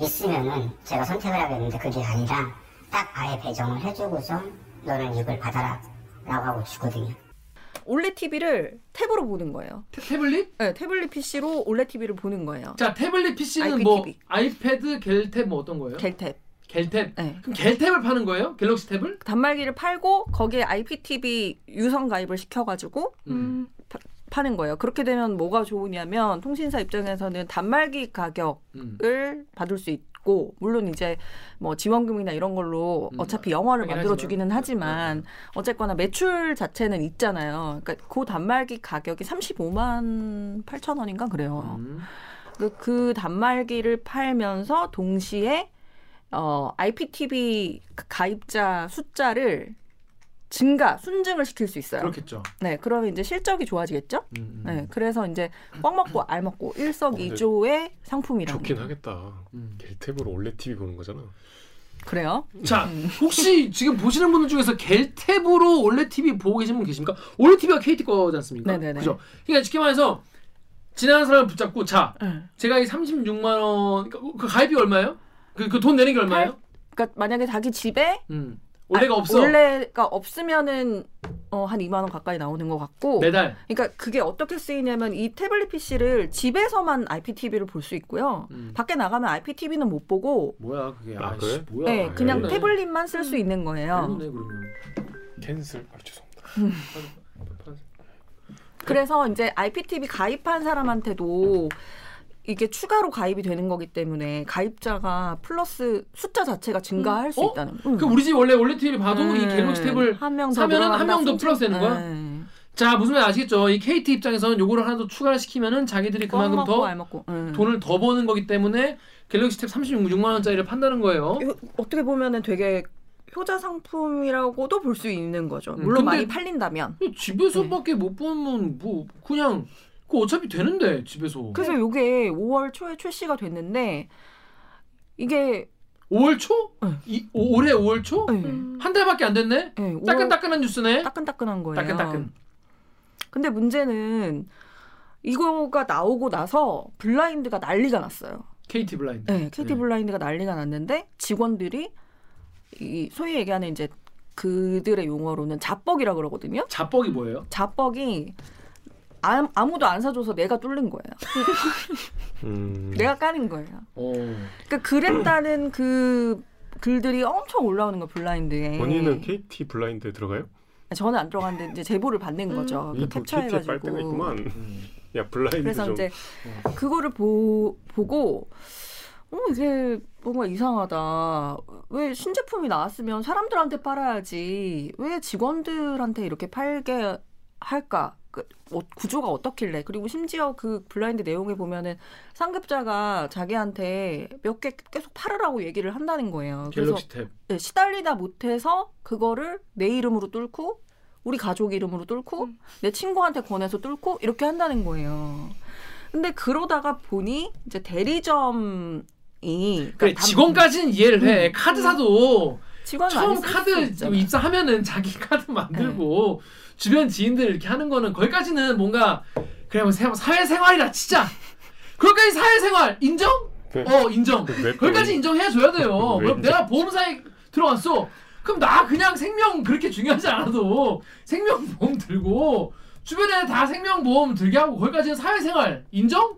있으면은 제가 선택을 하겠는데 그게 아니라 딱 아예 배정을 해주고서 너는 이걸 받아라 라고 하고 주거든요. 올레 TV를 탭으로 보는 거예요. 태, 태블릿? 네, 태블릿 PC로 올레 TV를 보는 거예요. 자 태블릿 PC는 IPTV. 뭐 아이패드, 겔탭 뭐 어떤 거예요? 겔탭. 겔탭. 네. 그럼 겔탭을 파는 거예요? 갤럭시 탭을? 단말기를 팔고 거기에 IPTV 유선 가입을 시켜가지고 음. 파는 거예요. 그렇게 되면 뭐가 좋으냐면 통신사 입장에서는 단말기 가격을 음. 받을 수 있고 물론 이제 뭐 지원금이나 이런 걸로 음, 어차피 영화를 만들어. 주기는 하지만 어쨌거나 매출 자체는 있잖아요. 그러니까 그 단말기 가격이 35만 8천 원인가 그래요. 음. 그, 그 단말기를 팔면서 동시에 어, IPTV 가입자 숫자를 증가, 순증을 시킬 수 있어요. 그렇겠죠. 네, 그러면 이제 실적이 좋아지겠죠? 음, 음. 네, 그래서 이제 꽉 먹고 알 먹고 일석이조의 상품이라는 좋긴 거예요. 하겠다. 음. 겔탭으로 올레 TV 보는 거잖아. 그래요? 자, 혹시 지금 보시는 분들 중에서 겔탭으로 올레 TV 보고 계신 분 계십니까? 올레 TV가 KT 거지 않습니까? 네네네. 그죠? 그러니까 쉽게 말해서 지나가는 사람을 붙잡고 자, 네. 제가 이 36만 원, 그, 그 가입이 얼마예요? 그그 돈 내는 게 얼마예요? 그러니까 만약에 자기 집에 음. 올레가 아, 없어. 올레가 없으면은 어, 한 2만 원 가까이 나오는 것 같고 매달. 그러니까 그게 어떻게 쓰이냐면 이 태블릿 PC를 집에서만 IPTV를 볼 수 있고요. 음. 밖에 나가면 IPTV는 못 보고 뭐야 그게? 아, 아, 그래? 씨, 뭐야? 네, 그냥 그러네. 태블릿만 쓸 수 있는 거예요. 그러네 그러면. 캔슬. 아, 죄송합니다. 그래서 이제 IPTV 가입한 사람한테도 이게 추가로 가입이 되는 거기 때문에 가입자가 플러스 숫자 자체가 증가할 수 어? 있다는. 응. 그 우리 집 원래 올레 TV 봐도 이 네. 갤럭시 탭을 한명 사면은 한 명 더 플러스 되는 거야? 자 무슨 말 아시겠죠? 이 KT 입장에서는 요거를 하나 더 추가를 시키면은 자기들이 그만큼 더. 응. 돈을 더 버는 거기 때문에 갤럭시 탭 36만 원짜리를 판다는 거예요. 이거 어떻게 보면은 되게 효자 상품이라고도 볼 수 있는 거죠. 음, 물론 많이 팔린다면. 집에서밖에 못 보면 뭐 그냥 그 어차피 되는데 집에서. 그래서 이게 5월 초에 출시가 됐는데 이게 5월 초? 네. 이, 오- 올해 5월 초? 네. 한 달밖에 안 됐네. 네, 5월 따끈따끈한 뉴스네. 따끈따끈한 거예요. 따끈따끈. 근데 문제는 이거가 나오고 나서 블라인드가 난리가 났어요. KT 블라인드. 네, KT 네. 블라인드가 난리가 났는데 직원들이 이 소위 얘기하는 이제 그들의 용어로는 자뻑이라 그러거든요. 자뻑이 뭐예요? 자뻑이 아, 아무도 안 사줘서 내가 뚫린 거예요. 음. 내가 까는 거예요. 어. 그러니까 그랬다는 그 글들이 엄청 올라오는 거 블라인드에. 본인은 KT 블라인드에 들어가요? 저는 안 들어갔는데 이제 제보를 받는 거죠. 그 이뭐 KT에 캡처해가지고. 음. 야 블라인드 그래서 좀. 이제 그거를 보, 보고 어, 이게 뭔가 이상하다. 왜 신제품이 나왔으면 사람들한테 팔아야지. 왜 직원들한테 이렇게 팔게 할까? 그 어, 구조가 어떻길래? 그리고 심지어 그 블라인드 내용에 보면은 상급자가 자기한테 몇 개 계속 팔으라고 얘기를 한다는 거예요. 그래서 갤럭시 탭. 네, 시달리다 못해서 그거를 내 이름으로 뚫고 우리 가족 이름으로 뚫고 음. 내 친구한테 권해서 뚫고 이렇게 한다는 거예요. 근데 그러다가 보니 이제 대리점이 그러니까 그래 단- 직원까지는 이해를 해. 음. 카드사도 직원 처음 카드. 입사하면은 자기 카드 만들고 주변 지인들 이렇게 하는 거는 거기까지는 뭔가 그래 뭐 사- 사회생활이라 진짜 거기까지 사회생활 인정? 그- 어 인정. 왜 또- 거기까지 인정해 줘야 돼요. 왜 그럼? 내가 보험사에 들어왔어. 그럼 나 그냥 생명 그렇게 중요하지 않아도 생명보험 들고 주변에 다 생명보험 들게 하고 거기까지는 사회생활 인정?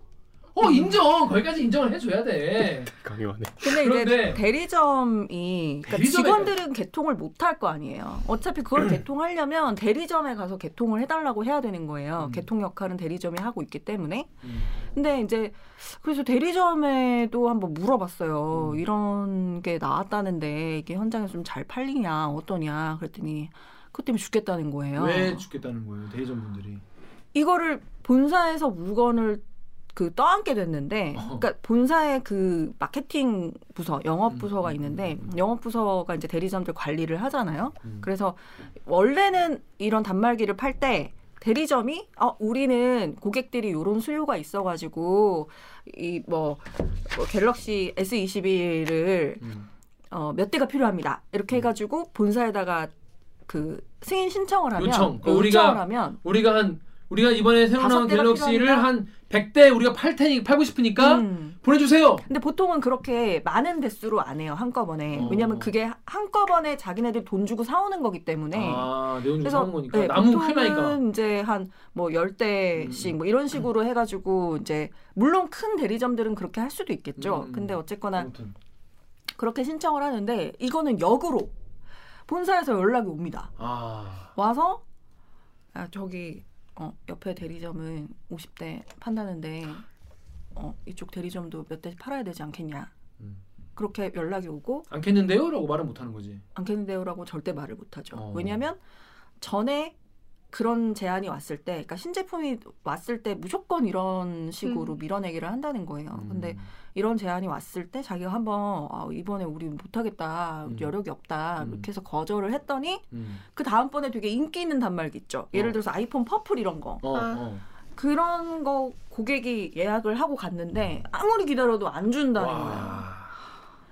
어 인정. 거기까지 인정을 해줘야 돼. 강요하네. 근데 그런데- 이제 대리점이 그러니까 직원들은 개통을 못 할 거 아니에요. 어차피 그걸 개통하려면 대리점에 가서 개통을 해달라고 해야 되는 거예요. 음. 개통 역할은 대리점이 하고 있기 때문에. 음. 근데 이제 그래서 대리점에도 한번 물어봤어요. 음. 이런 게 나왔다는데 이게 현장에서 좀 잘 팔리냐 어떠냐 그랬더니 그것 때문에 죽겠다는 거예요. 왜 죽겠다는 거예요 대리점 분들이? 이거를 본사에서 물건을 그 떠안게 됐는데, 어. 그러니까 본사의 그 마케팅 부서, 영업 음, 부서가 음, 있는데 음, 음. 영업 부서가 이제 대리점들 관리를 하잖아요. 음. 그래서 원래는 이런 단말기를 팔 때 대리점이 어 우리는 고객들이 이런 수요가 있어가지고 이 뭐 갤럭시 S21을 음. 어, 몇 대가 필요합니다. 이렇게 해가지고 본사에다가 그 승인 신청을 하면 요청. 그 요청을 우리가 하면 우리가 한 우리가 이번에 새로 다섯 나온 대가 갤럭시를 필요하니까? 한 100대 우리가 팔 테니 팔고 싶으니까 음. 보내주세요. 근데 보통은 그렇게 많은 대수로 안 해요 한꺼번에 어. 왜냐면 그게 한꺼번에 자기네들 돈 주고 사오는 거기 때문에 아좀 그래서 사는 거니까 네, 나무 보통은 크나니까. 이제 한 뭐 열 대씩 음. 뭐 이런 식으로 해가지고 이제 물론 큰 대리점들은 그렇게 할 수도 있겠죠. 음. 근데 어쨌거나 아무튼 그렇게 신청을 하는데 이거는 역으로 본사에서 연락이 옵니다. 아 와서 아 저기 어, 옆에 대리점은 50대 판다는데 어, 이쪽 대리점도 몇 대 팔아야 되지 않겠냐. 음. 그렇게 연락이 오고 않겠는데요라고 말은 못 하는 거지. 않겠는데요라고 절대 말을 못 하죠. 어. 왜냐하면 전에 그런 제안이 왔을 때, 그러니까 신제품이 왔을 때 무조건 이런 식으로 음. 밀어내기를 한다는 거예요. 음. 근데 이런 제안이 왔을 때 자기가 한번 아, 이번에 우리 못하겠다, 음. 여력이 없다 음. 이렇게 해서 거절을 했더니 음. 그 다음번에 되게 인기 있는 단말기 있죠. 예를 어. 들어서 아이폰 퍼플 이런 거. 어, 아. 어. 그런 거 고객이 예약을 하고 갔는데 아무리 기다려도 안 준다는 거예요.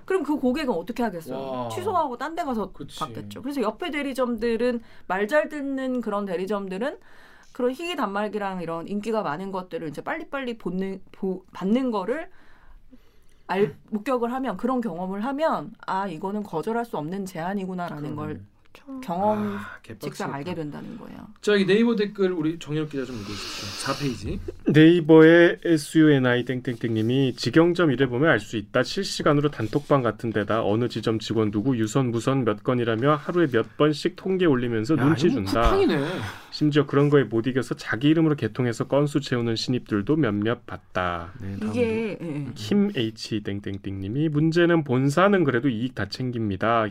와. 그럼 그 고객은 어떻게 하겠어요? 와. 취소하고 딴 데 가서 그치. 받겠죠. 그래서 옆에 대리점들은 말 잘 듣는 그런 대리점들은 그런 희귀 단말기랑 이런 인기가 많은 것들을 이제 빨리빨리 보는, 보, 받는 거를 알, 목격을 하면 그런 경험을 하면 아 이거는 거절할 수 없는 제안이구나라는 걸 아, 개빡치겠다. 직접 알게 된다는 거예요. 저기 네이버 댓글 우리 정현욱 기자 좀 읽어주십시오. 4페이지. 네이버의 SUNI 땡땡땡님이 직영점 이래 보면 알 수 있다. 실시간으로 단톡방 같은 데다 어느 지점 직원 누구 유선 무선 몇 건이라며 하루에 몇 번씩 통계 올리면서 눈치 준다. 쿠팡이네. 심지어 그런 거에 못 이겨서 자기 이름으로 개통해서 건수 채우는 신입들도 몇몇 봤다. 네, 이게 예, 예. 김 H 땡땡땡님이 문제는 본사는 그래도 이익 다 챙깁니다.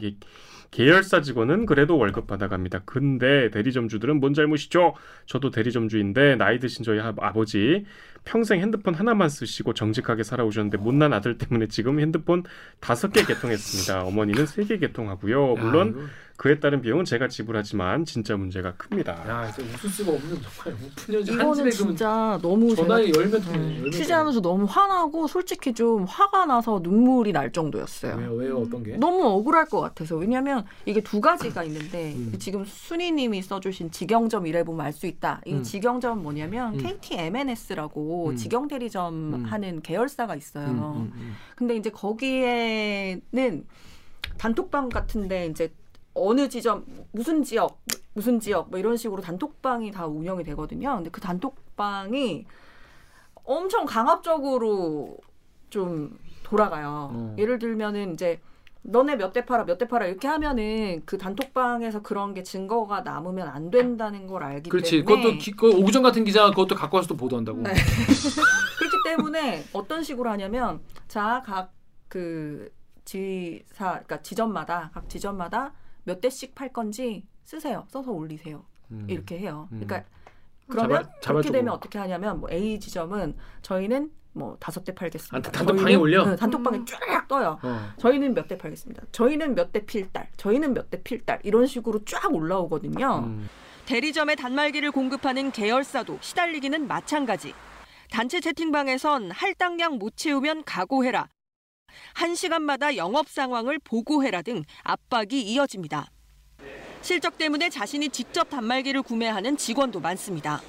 이 계열사 직원은 그래도 월급 받아갑니다. 근데 대리점주들은 뭔 잘못이죠? 저도 대리점주인데 나이 드신 저희 아- 아버지 평생 핸드폰 하나만 쓰시고 정직하게 살아오셨는데 못난 아들 때문에 지금 핸드폰 다섯 개 개통했습니다. 어머니는 세 개 개통하고요. 물론 야, 그에 따른 비용은 제가 지불하지만 진짜 문제가 큽니다. 야, 진짜 웃을 수가 없는 정말 우푼현지 한 이거는 집에 진짜 너무 전화에 열몇 음, 통이네. 열몇 취재하면서 너무 화나고 솔직히 좀 화가 나서 눈물이 날 정도였어요. 왜요? 왜요? 어떤 게? 너무 억울할 것 같아서 왜냐하면 이게 두 가지가 있는데 음. 지금 순이님이 써주신 직영점 이래 보면 알 수 있다. 이 음. 직영점 뭐냐면 음. KT M&S라고 음. 직영 대리점 음. 하는 계열사가 있어요. 음, 음, 음. 근데 이제 거기에는 단톡방 같은데 이제 어느 지점 무슨 지역 무슨 지역 뭐 이런 식으로 단톡방이 다 운영이 되거든요. 근데 그 단톡방이 엄청 강압적으로 좀 돌아가요. 어. 예를 들면은 이제 너네 몇 대 팔아 몇 대 팔아 이렇게 하면은 그 단톡방에서 그런 게 증거가 남으면 안 된다는 걸 알기 그렇지. 때문에 그것도 기, 그 오구정 같은 기자가 그것도 갖고 와서 또 보도한다고. 네. 그렇기 때문에 어떤 식으로 하냐면 자 각 그 지사 그러니까 지점마다 각 지점마다 몇 대씩 팔 건지 쓰세요. 써서 올리세요. 음. 이렇게 해요. 음. 그러니까 그러면 자발- 그렇게 자발적으로. 되면 어떻게 하냐면 뭐 A 지점은 저희는 뭐 다섯 대 팔겠습니다. 아, 단톡방에 올려? 네, 단톡방에 음. 쫙 떠요. 어. 저희는 몇 대 팔겠습니다. 저희는 몇 대 필달. 저희는 몇 대 필달. 이런 식으로 쫙 올라오거든요. 음. 대리점에 단말기를 공급하는 계열사도 시달리기는 마찬가지. 단체 채팅방에선 할당량 못 채우면 각오해라. 한 시간마다 영업 상황을 보고해라 등 압박이 이어집니다. 실적 때문에 자신이 직접 단말기를 구매하는 직원도 많습니다.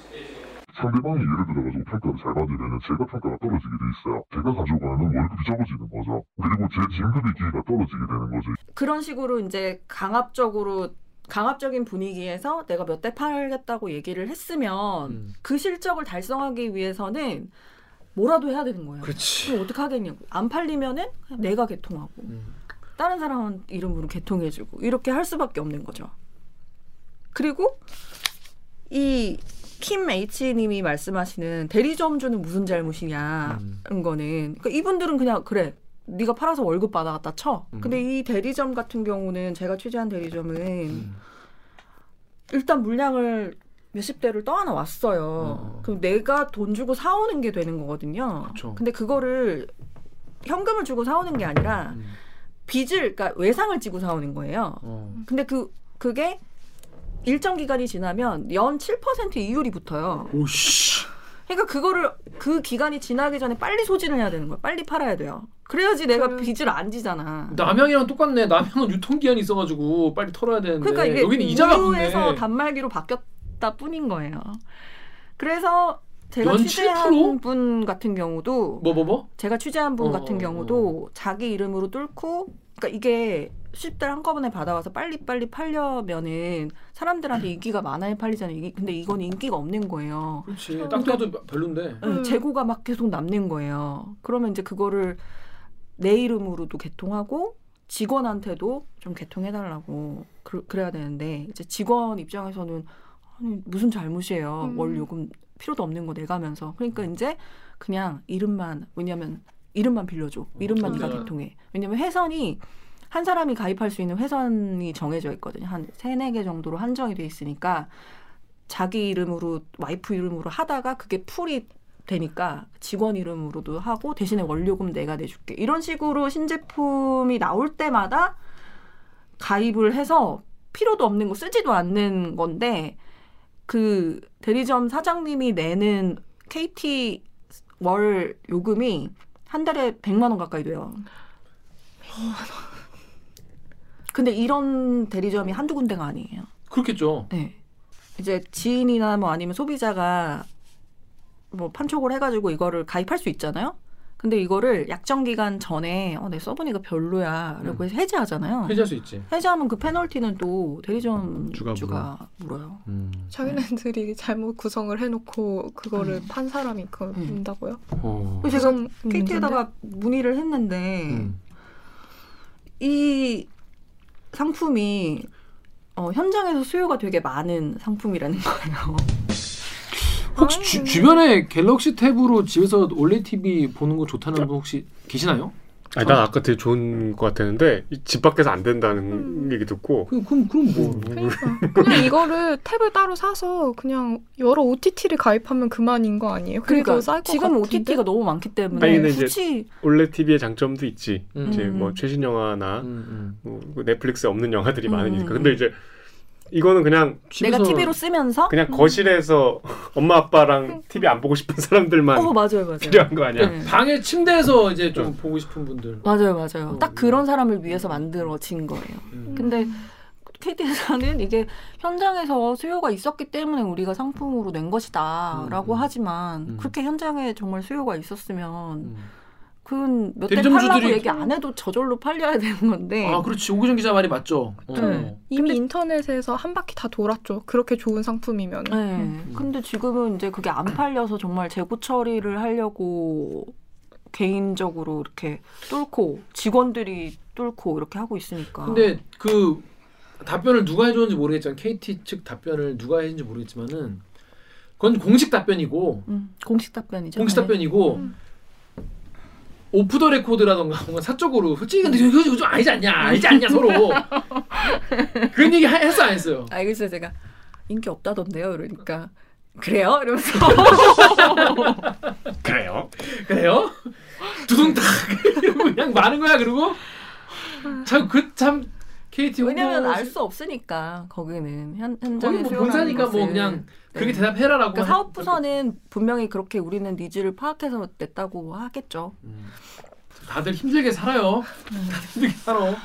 상대방이 예를 들어가지고 평가를 잘 받으면 제가 평가가 떨어지게 돼 있어요. 제가 가져가는 월급이 적어지는 거죠. 그리고 제 진급의 기회가 떨어지게 되는 거죠. 그런 식으로 이제 강압적으로 강압적인 분위기에서 내가 몇 대 팔겠다고 얘기를 했으면 음. 그 실적을 달성하기 위해서는 뭐라도 해야 되는 거예요. 그렇지. 그럼 어떻게 하겠냐고. 안 팔리면은 내가 개통하고 음. 다른 사람 이름으로 개통해주고 이렇게 할 수밖에 없는 거죠. 그리고 이 킴 H님이 말씀하시는 대리점주는 무슨 잘못이냐 음. 거는 그러니까 이분들은 그냥 그래 네가 팔아서 월급 받아갔다 쳐. 음. 근데 이 대리점 같은 경우는 제가 취재한 대리점은 음. 일단 물량을 몇십 대를 떠안아 왔어요. 어. 그럼 내가 돈 주고 사오는 게 되는 거거든요. 그쵸. 근데 그거를 현금을 주고 사오는 게 아니라 음. 빚을 그러니까 외상을 지고 사오는 거예요. 어. 근데 그 그게 일정 기간이 지나면 연 7% 이율이 붙어요. 오씨. 그러니까 그거를 그 기간이 지나기 전에 빨리 소진을 해야 되는 거야. 빨리 팔아야 돼요. 그래야지 내가 그래. 빚을 안 지잖아. 남양이랑 똑같네. 남양은 유통기한이 있어가지고 빨리 털어야 되는데 그러니까 이게 여기는 이자가 붙네. 단말기로 바뀌었 다 뿐인 거예요. 그래서 제가 연 취재한 7%? 분 같은 경우도 뭐 뭐 뭐? 제가 취재한 분 어, 같은 어, 경우도 자기 이름으로 뚫고 그러니까 이게 쉽들 한꺼번에 받아와서 빨리빨리 팔려면은 사람들한테 인기가 많아야 팔리잖아요. 이게 근데 이건 인기가 없는 거예요. 그렇지. 딱 봐도 별론데. 네, 음. 재고가 막 계속 남는 거예요. 그러면 이제 그거를 내 이름으로도 개통하고 직원한테도 좀 개통해달라고 그, 래야 되는데 이제 직원 입장에서는 아니 무슨 잘못이에요. 음. 월 요금 필요도 없는 거 내가면서 그러니까 이제 그냥 이름만 왜냐면 이름만 빌려줘. 이름만 네가. 개통해. 왜냐면 회선이 한 사람이 가입할 수 있는 회선이 정해져 있거든요. 한 세네 개 정도로 한정이 돼 있으니까 자기 이름으로 와이프 이름으로 하다가 그게 풀이 되니까 직원 이름으로도 하고 대신에 원료금 내가 내줄게 이런 식으로 신제품이 나올 때마다 가입을 해서 필요도 없는 거 쓰지도 않는 건데 그 대리점 사장님이 내는 KT 월 요금이 한 달에 100만 원 가까이 돼요. 근데 이런 대리점이 한두 군데가 아니에요. 그렇겠죠. 네. 이제 지인이나 뭐 아니면 소비자가 뭐 판촉을 해가지고 이거를 가입할 수 있잖아요. 근데 이거를 약정 기간 전에 어, 내 써보니까 별로야라고 해서 해지하잖아요. 해지할 수 있지. 해지하면 그 페널티는 또 대리점 주가 주가 물어요. 음. 자기네들이 잘못 구성을 해놓고 그거를 판 사람이 그걸 음. 문다고요? 어. 제가 KT에다가 문의를 했는데 음. 이 상품이 어, 현장에서 수요가 되게 많은 상품이라는 거예요. 혹시 주, 주변에 갤럭시 탭으로 집에서 올레 TV 보는 거 좋다는 분 혹시 계시나요? 아니, 난 아까 되게 좋은 것 같았는데 이집 밖에서 안 된다는 얘기 듣고 그럼 그럼 그럼 뭐? 그러니까 그냥 이거를 탭을 따로 사서 그냥 여러 OTT를 가입하면 그만인 거 아니에요? 그러니까 지금? OTT가 너무 많기 때문에 아니, 근데 굳이 올레 TV의 장점도 있지. 음. 이제 음. 뭐 최신 영화나 음, 음. 뭐 넷플릭스에 없는 영화들이 음, 많으니까. 음, 근데 이제 이거는 그냥 내가 TV로 쓰면서 그냥 거실에서 엄마 아빠랑 TV 안 보고 싶은 사람들만 어 맞아요 맞아요. 필요한 거 아니야? 네. 방에 침대에서 이제 좀 보고 싶은 분들. 맞아요 맞아요. 어, 딱 그런 사람을 위해서 만들어진 거예요. 음. 근데 KT에서는 이게 현장에서 수요가 있었기 때문에 우리가 상품으로 낸 것이다라고 음, 음. 하지만 음. 그렇게 현장에 정말 수요가 있었으면 음. 그건 몇 대 팔라고 얘기 안 해도 저절로 팔려야 되는 건데 아 그렇지 오기정 기자 말이 맞죠. 어. 네. 이미 인터넷에서 한 바퀴 다 돌았죠. 그렇게 좋은 상품이면. 네. 음. 근데 지금은 이제 그게 안 팔려서 정말 재고 처리를 하려고 개인적으로 이렇게 뚫고 직원들이 뚫고 이렇게 하고 있으니까. 근데 그 답변을 누가 해줬는지 모르겠지만 KT 측 답변을 누가 했는지 모르겠지만은 그건 공식 답변이고 음, 공식 답변이죠. 공식 네. 답변이고 음. 오프 더 레코드라던가 뭔가 사적으로 솔직히 근데 이거 이거 좀 아니지 않냐 알지 않냐 서로 그런 얘기 하- 했어 안 했어요. 알겠어요 제가 인기 없다던데요 이러니까 그래요 이러면서 그래요? 그래요? 두둥탁 그냥 많은 거야 그리고 참 그 참 KT 왜냐면 알 수 없으니까 거기는 현, 현장에 뭐 본사니까 뭐 것을. 그냥 그렇게 네. 대답해라라고 그러니까 할- 사업 부서는 분명히 그렇게 우리는 needs를 파악해서 냈다고 하겠죠. 다들 힘들게 살아요. 다들 힘들게 살아.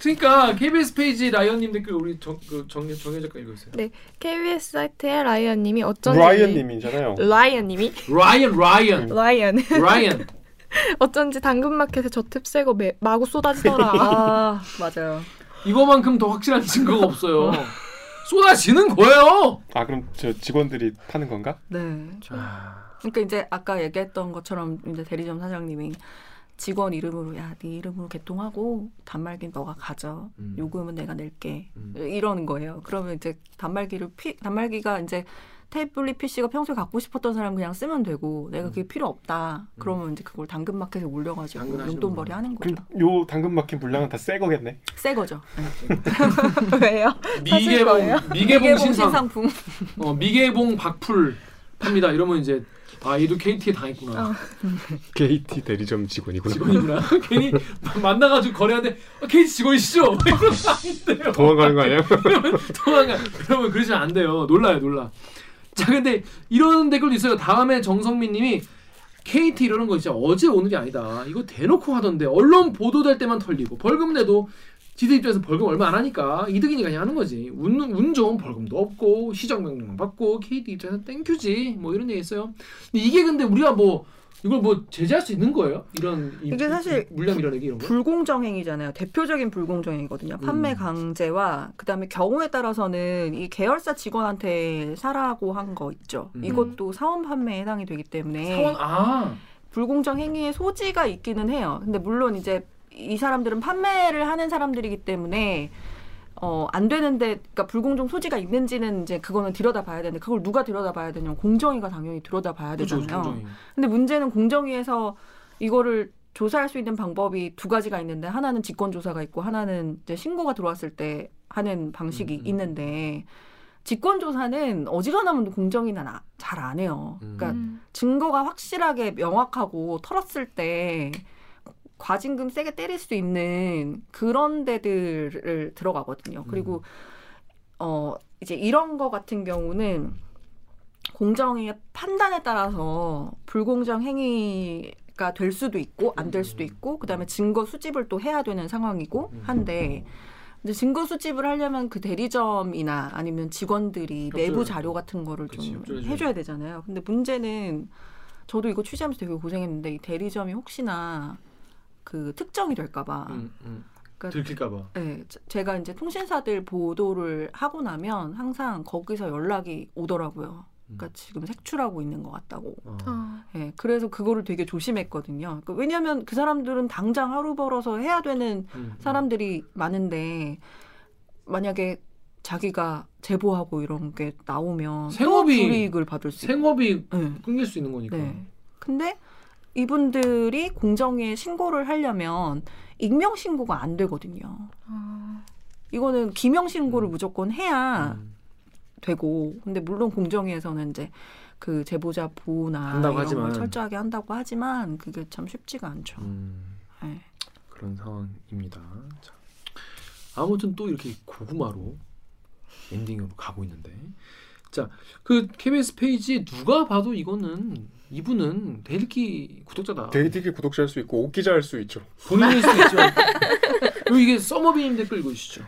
그러니까 KBS 페이지 라이언님 댓글 우리 정, 그 작가 읽어주세요. 네, KBS 사이트에 라이언님이 어쩐지 라이언님이잖아요. 라이언님이 라이언 라이언 라이언 라이언 어쩐지 당근마켓에 저 탭 새거 매- 마구 쏟아지더라. 아 맞아요. 이거만큼 더 확실한 증거가 없어요. 쏟아지는 거예요. 아 그럼 저 직원들이 파는 건가? 네. 자, 그러니까 이제 아까 얘기했던 것처럼 이제 대리점 사장님이 직원 이름으로 야네 이름으로 개통하고 단말기 너가 가져 음. 요금은 내가 낼게 음. 이러는 거예요. 그러면 이제 단말기를 피, 단말기가 이제 태블릿 PC가 평소에 갖고 싶었던 사람 그냥 쓰면 되고 내가 그게 필요 없다. 그러면 이제 그걸 당근마켓에 올려가지고 음. 용돈벌이 하는 거죠. 그럼 요 당근 막힌 분량은 다 새 거겠네. 새 거죠. 네. 왜요? 미개봉 미개봉 미개봉 신상 신상품. 어, 미개봉 박풀 팝니다. 이러면 이제 아 얘도 KT에 당했구나. 어. KT 대리점 직원이구나. 직원이구나. 괜히 만나가지고 거래하는데 아, KT 직원이시죠? 이러면 안 돼요. 도망가는 거 아니야? 도망가. 그러면 그러시면 안 돼요. 놀라요, 놀라. 자, 근데 이런 댓글도 있어요. 다음에 정성민 님이 KT 이러는 거 진짜 어제 오늘이 아니다. 이거 대놓고 하던데 언론 보도될 때만 털리고 벌금 내도 지들 입장에서 벌금 얼마 안 하니까 이득이니까 그냥 하는 거지. 운, 운 좋은 벌금도 없고 시정 명령 받고 KT 입장에서 땡큐지. 뭐 이런 얘기 있어요. 이게 근데 우리가 뭐 이걸 뭐 제재할 수 있는 거예요? 이런 이- 이게 사실 물량 밀어내기 이런 거? 불공정 행위잖아요. 대표적인 불공정 행위거든요. 판매 음. 강제와 그다음에 경우에 따라서는 이 계열사 직원한테 사라고 한 거 있죠. 음. 이것도 사원 판매에 해당이 되기 때문에 사원 아 불공정 행위의 소지가 있기는 해요. 근데 물론 이제 이 사람들은 판매를 하는 사람들이기 때문에 어, 안 되는데, 그러니까 불공정 소지가 있는지는 이제 그거는 들여다봐야 되는데 그걸 누가 들여다봐야 되냐면 공정위가 당연히 들여다봐야 그렇죠, 되잖아요. 공정위. 근데 문제는 공정위에서 이거를 조사할 수 있는 방법이 두 가지가 있는데 하나는 직권 조사가 있고 하나는 이제 신고가 들어왔을 때 하는 방식이 음, 음. 있는데 직권 조사는 어지간하면 공정위는 아, 잘안 해요. 음. 그러니까 음. 증거가 확실하게 명확하고 털었을 때 과징금 세게 때릴 수 있는 그런 데들을 들어가거든요. 그리고 어 이제 이런 거 같은 경우는 공정위의 판단에 따라서 불공정 행위 가 될 수도 있고 안 될 수도 있고 그다음에 증거 수집을 또 해야 되는 상황이고 한데 근데 증거 수집을 하려면 그 대리점이나 아니면 직원들이 협조를- 내부 자료 같은 거를 그치, 좀 협조해줘야지. 해줘야 되잖아요. 근데 문제는 저도 이거 취재하면서 되게 고생했는데 이 대리점이 혹시나 그 특정이 될까봐 음, 음. 그러니까 들킬까봐. 네, 제- 제가 이제 통신사들 보도를 하고 나면 항상 거기서 연락이 오더라고요. 그러니까 지금 색출하고 있는 것 같다고. 어. 어. 예, 그래서 그거를 되게 조심했거든요. 그러니까 왜냐하면 그 사람들은 당장 하루 벌어서 해야 되는 음, 사람들이 많은데 만약에 자기가 제보하고 이런 게 나오면 생업이- 또 불이익을 받을 수 있고. 생업이 네. 끊길 수 있는 거니까. 네. 근데 이분들이 공정위에 신고를 하려면 익명 신고가 안 되거든요. 어. 이거는 기명 신고를 음. 무조건 해야 음. 되고 근데 물론 공정위에서는 이제 그 제보자 보호나 이런 하지만. 걸 철저하게 한다고 하지만 그게 참 쉽지가 않죠. 음, 네. 그런 상황입니다. 자, 아무튼 또 이렇게 고구마로 엔딩으로 가고 있는데, 자, 그 KBS 페이지 누가 봐도 이거는 이분은 댓읽기 구독자다. 댓읽기 구독자일 수 있고 옥기자일 수 있죠. 본인일 수도 있지만 그리고 이게 서머비님 댓글 읽으시죠.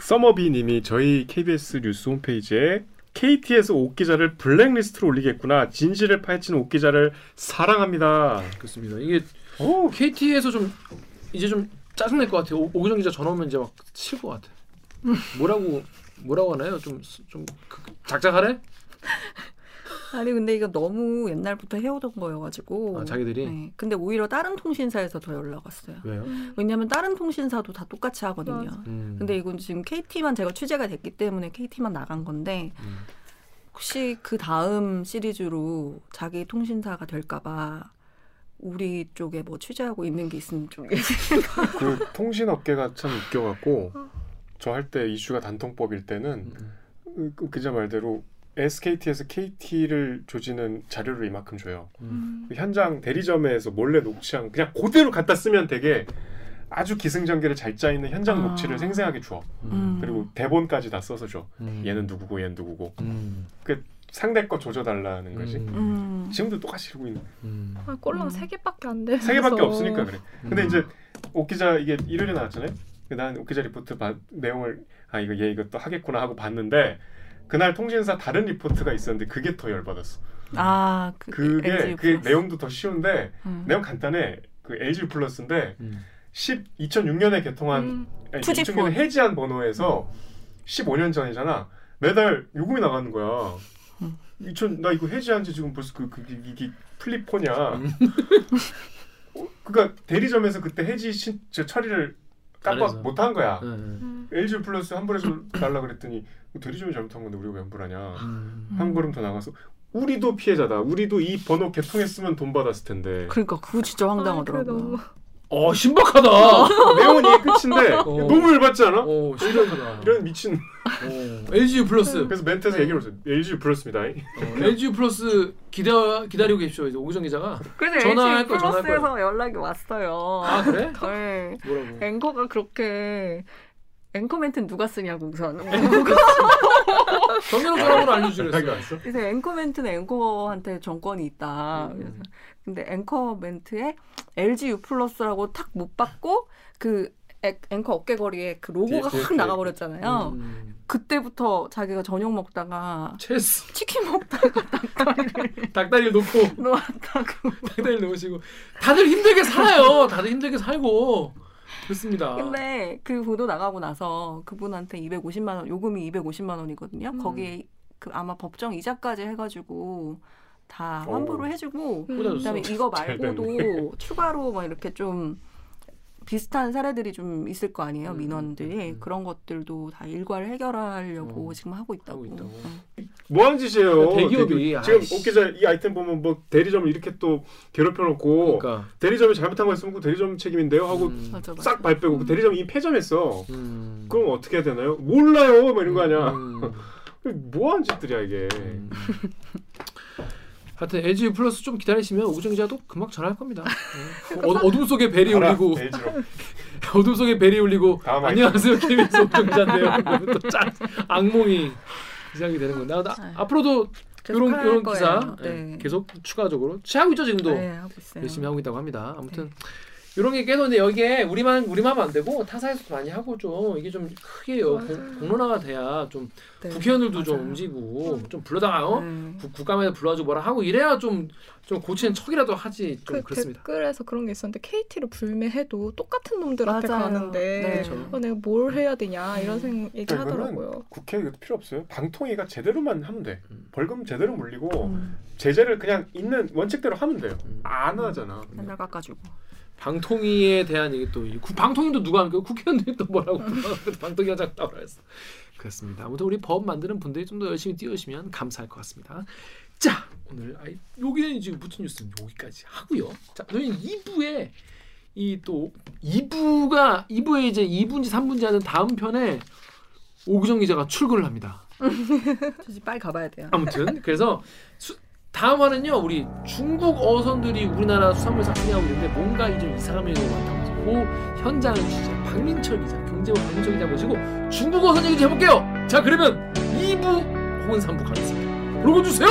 서머비님이 저희 KBS 뉴스 홈페이지에 KT에서 옥기자를 블랙리스트로 올리겠구나. 진실을 파헤치는 옥기자를 사랑합니다. 그렇습니다. 이게 오, KT에서 좀 이제 좀 짜증 날 것 같아요. 오- 오기정 기자 전화 오면 이제 막 칠 것 같아. 뭐라고 뭐라고 하나요? 좀좀 그, 작작하래? 아니 근데 이거 너무 옛날부터 해오던 거여가지고 아, 자기들이 네. 근데 오히려 다른 통신사에서 더 연락 왔어요. 왜요? 왜냐하면 다른 통신사도 다 똑같이 하거든요. 음. 근데 이건 지금 KT만 제가 취재가 됐기 때문에 KT만 나간 건데 음. 혹시 그 다음 시리즈로 자기 통신사가 될까봐 우리 쪽에 뭐 취재하고 있는 게 있으면 좀 얘기. 그 통신 업계가 참 웃겨갖고 저 할 때 이슈가 단통법일 때는 그, 그 기자 말대로 SKT에서 KT를 조지는 자료를 이만큼 줘요. 그 현장 대리점에서 몰래 녹취한 그냥 그대로 갖다 쓰면 되게 아주 기승전결에 잘짜 있는 현장 아. 녹취를 생생하게 줘. 음. 그리고 대본까지 다 써서 줘. 음. 얘는 누구고 얘는 누구고. 음. 그 상대 거 조져달라는 거지. 음. 음. 지금도 똑같이 이러고 있는. 음. 아, 꼴랑 음. 세 개밖에 안 돼. 세 개밖에 없으니까 그래. 근데 음. 이제 옥 기자 이게 일요일에 나왔잖아요. 난 옥 기자 리포트 봐- 내용을 아 이거 얘 이거 또 하겠구나 하고 봤는데 그날 통신사 다른 리포트가 있었는데 그게 더 열받았어. 아, 그 그게 LG 그. 내용도 더 쉬운데 음. 내용 간단해. 그 LG 플러스인데 음. 10 2006년에 개통한 음. 아니, 2G폰. 2006년에 해지한 번호에서 15년 전이잖아. 매달 요금이 나가는 거야. 음. 2000, 나 이거 해지한 지 지금 벌써 그, 그, 그 이게 플립폰이야. 음. 어, 그러니까 대리점에서 그때 해지 신, 저 처리를 깜빡. 못한 거야. 네. 음. LG 플러스 환불해서 달라 그랬더니 대리점이 잘못한 건데 우리가 왜 환불하냐. 음. 한 걸음 더 나가서 우리도 피해자다. 우리도 이 번호 개통했으면 돈 받았을 텐데. 그러니까 그거 진짜 아, 그래, 황당하더라고요. 너무 어 신박하다. 내용은 이게 끝인데 어. 너무 열받지 않아? 어 신박하다. 이런 미친. 어, LG 플러스. 그래서 멘트에서 얘기를 했어요. LG 플러스입니다. 어, LG 플러스 기다 기다리고 계십시오. 이제 오기정 기자가. 그래서 전화할 LG 플러스에서 연락이 왔어요. 아 그래? 네. 뭐라고? 앵커가 그렇게 앵커 멘트는 누가 쓰냐고 우선. 정연호 사람으로. 왔어? 그래서 앵커 멘트는 앵커한테 정권이 있다. 음. 그래서 근데 앵커 멘트에 LG U 플러스라고 탁 못 받고 그 앵- 앵커 어깨거리에 그 로고가 확 나가버렸잖아요. 음. 그때부터 자기가 저녁 먹다가 체스 치킨 먹다가 닭다리를 놓고 놓았다고. 닭다리를 놓으시고 다들 힘들게 살아요. 다들 힘들게 살고 그렇습니다. 근데 그 보도 나가고 나서 그분한테 250만 원 요금이 250만 원이거든요. 음. 거기에 그 아마 법정 이자까지 해가지고 다 오. 환불을 해주고 꽂아줬어. 그다음에 이거 잘 말고도 추가로 뭐 이렇게 좀 비슷한 사례들이 좀 있을 거 아니에요 음, 민원들이 음. 그런 것들도 다 일괄 해결하려고 어, 지금 하고 있다고. 하고 있다고. 응. 뭐 하는 짓이에요? 대기업이, 대기업. 지금 아이씨. 옥 기자 이 아이템 보면 뭐 대리점을 이렇게 또 괴롭혀놓고 그러니까 대리점이 잘못한 거 있으면 그 대리점 책임인데요 하고 음, 맞아 맞아. 싹 발 빼고 그 대리점이 이미 폐점했어. 음. 그럼 어떻게 해야 되나요? 몰라요, 뭐 이런 거 아니야. 음. 뭐 하는 짓들이야 이게. 음. 하여튼 LG 플러스 좀 기다리시면 오구정 기자도 금방 전화할 겁니다. 어, 어, 어둠 속에 벨이 울리고. 어둠 속에 벨이 울리고 안녕하세요 KBS 오구정 기자인데요. 또 짠, 악몽이 시작이 되는 건데 나, 나, 네. 앞으로도 계속 이런 할 이런. 기사 네. 예, 계속 추가적으로 취하고 있죠 지금도 네, 하고 있어요. 열심히 하고 있다고 합니다. 아무튼 이런 게 계속 근데 여기에 우리만 우리만 하면 안 되고 타사에서도 많이 하고 좀 이게 좀 크게. 공- 공론화가 돼야 좀 네, 국회의원들도 좀 맞아요. 움직이고 좀 불러다가 어? 네. 국- 국감에서 불러가지고 뭐라 하고 이래야 좀 좀 고치는 척이라도 하지 좀그 그렇습니다. 댓글에서 그런 게 있었는데 KT를 불매해도 똑같은 놈들한테 맞아요. 가는데 네. 그렇죠. 어, 내가 뭘 해야 되냐 이런 생 그러니까 얘기하더라고요. 국회 이것도 필요 없어요. 방통위가 제대로만 하면 돼. 음. 벌금 제대로 물리고 음, 제재를 그냥 있는 원칙대로 하면 돼요. 음. 안 하잖아. 맨날 깎아주고. 방통위에 대한 얘기 또 방통위도 누가 거 국회의원들이 또 뭐라고 방통위 하자고 그랬어. 그렇습니다. 아무튼 우리 법 만드는 분들이 좀 더 열심히 뛰어주시면 감사할 것 같습니다. 자 오늘 아이 여기는 지금 붙은 뉴스는 여기까지 하고요. 자 저희 2부에 이 또 2부가 2부에 이제 2분지 3분지 하는 다음 편에 오구정 기자가 출근을 합니다. 저 빨리 가봐야 돼요. 아무튼 그래서 수, 다음 화는요 우리 중국 어선들이 우리나라 수산물 삭제하고 있는데 뭔가 좀 이상한 면이 너무 많다고 해서 그 현장을 취재 박민철 기자 경제부 박민철 기자 모시고 중국 어선 얘기 좀 해볼게요. 자 그러면 2부 혹은 3부 가겠습니다. 여러분 주세요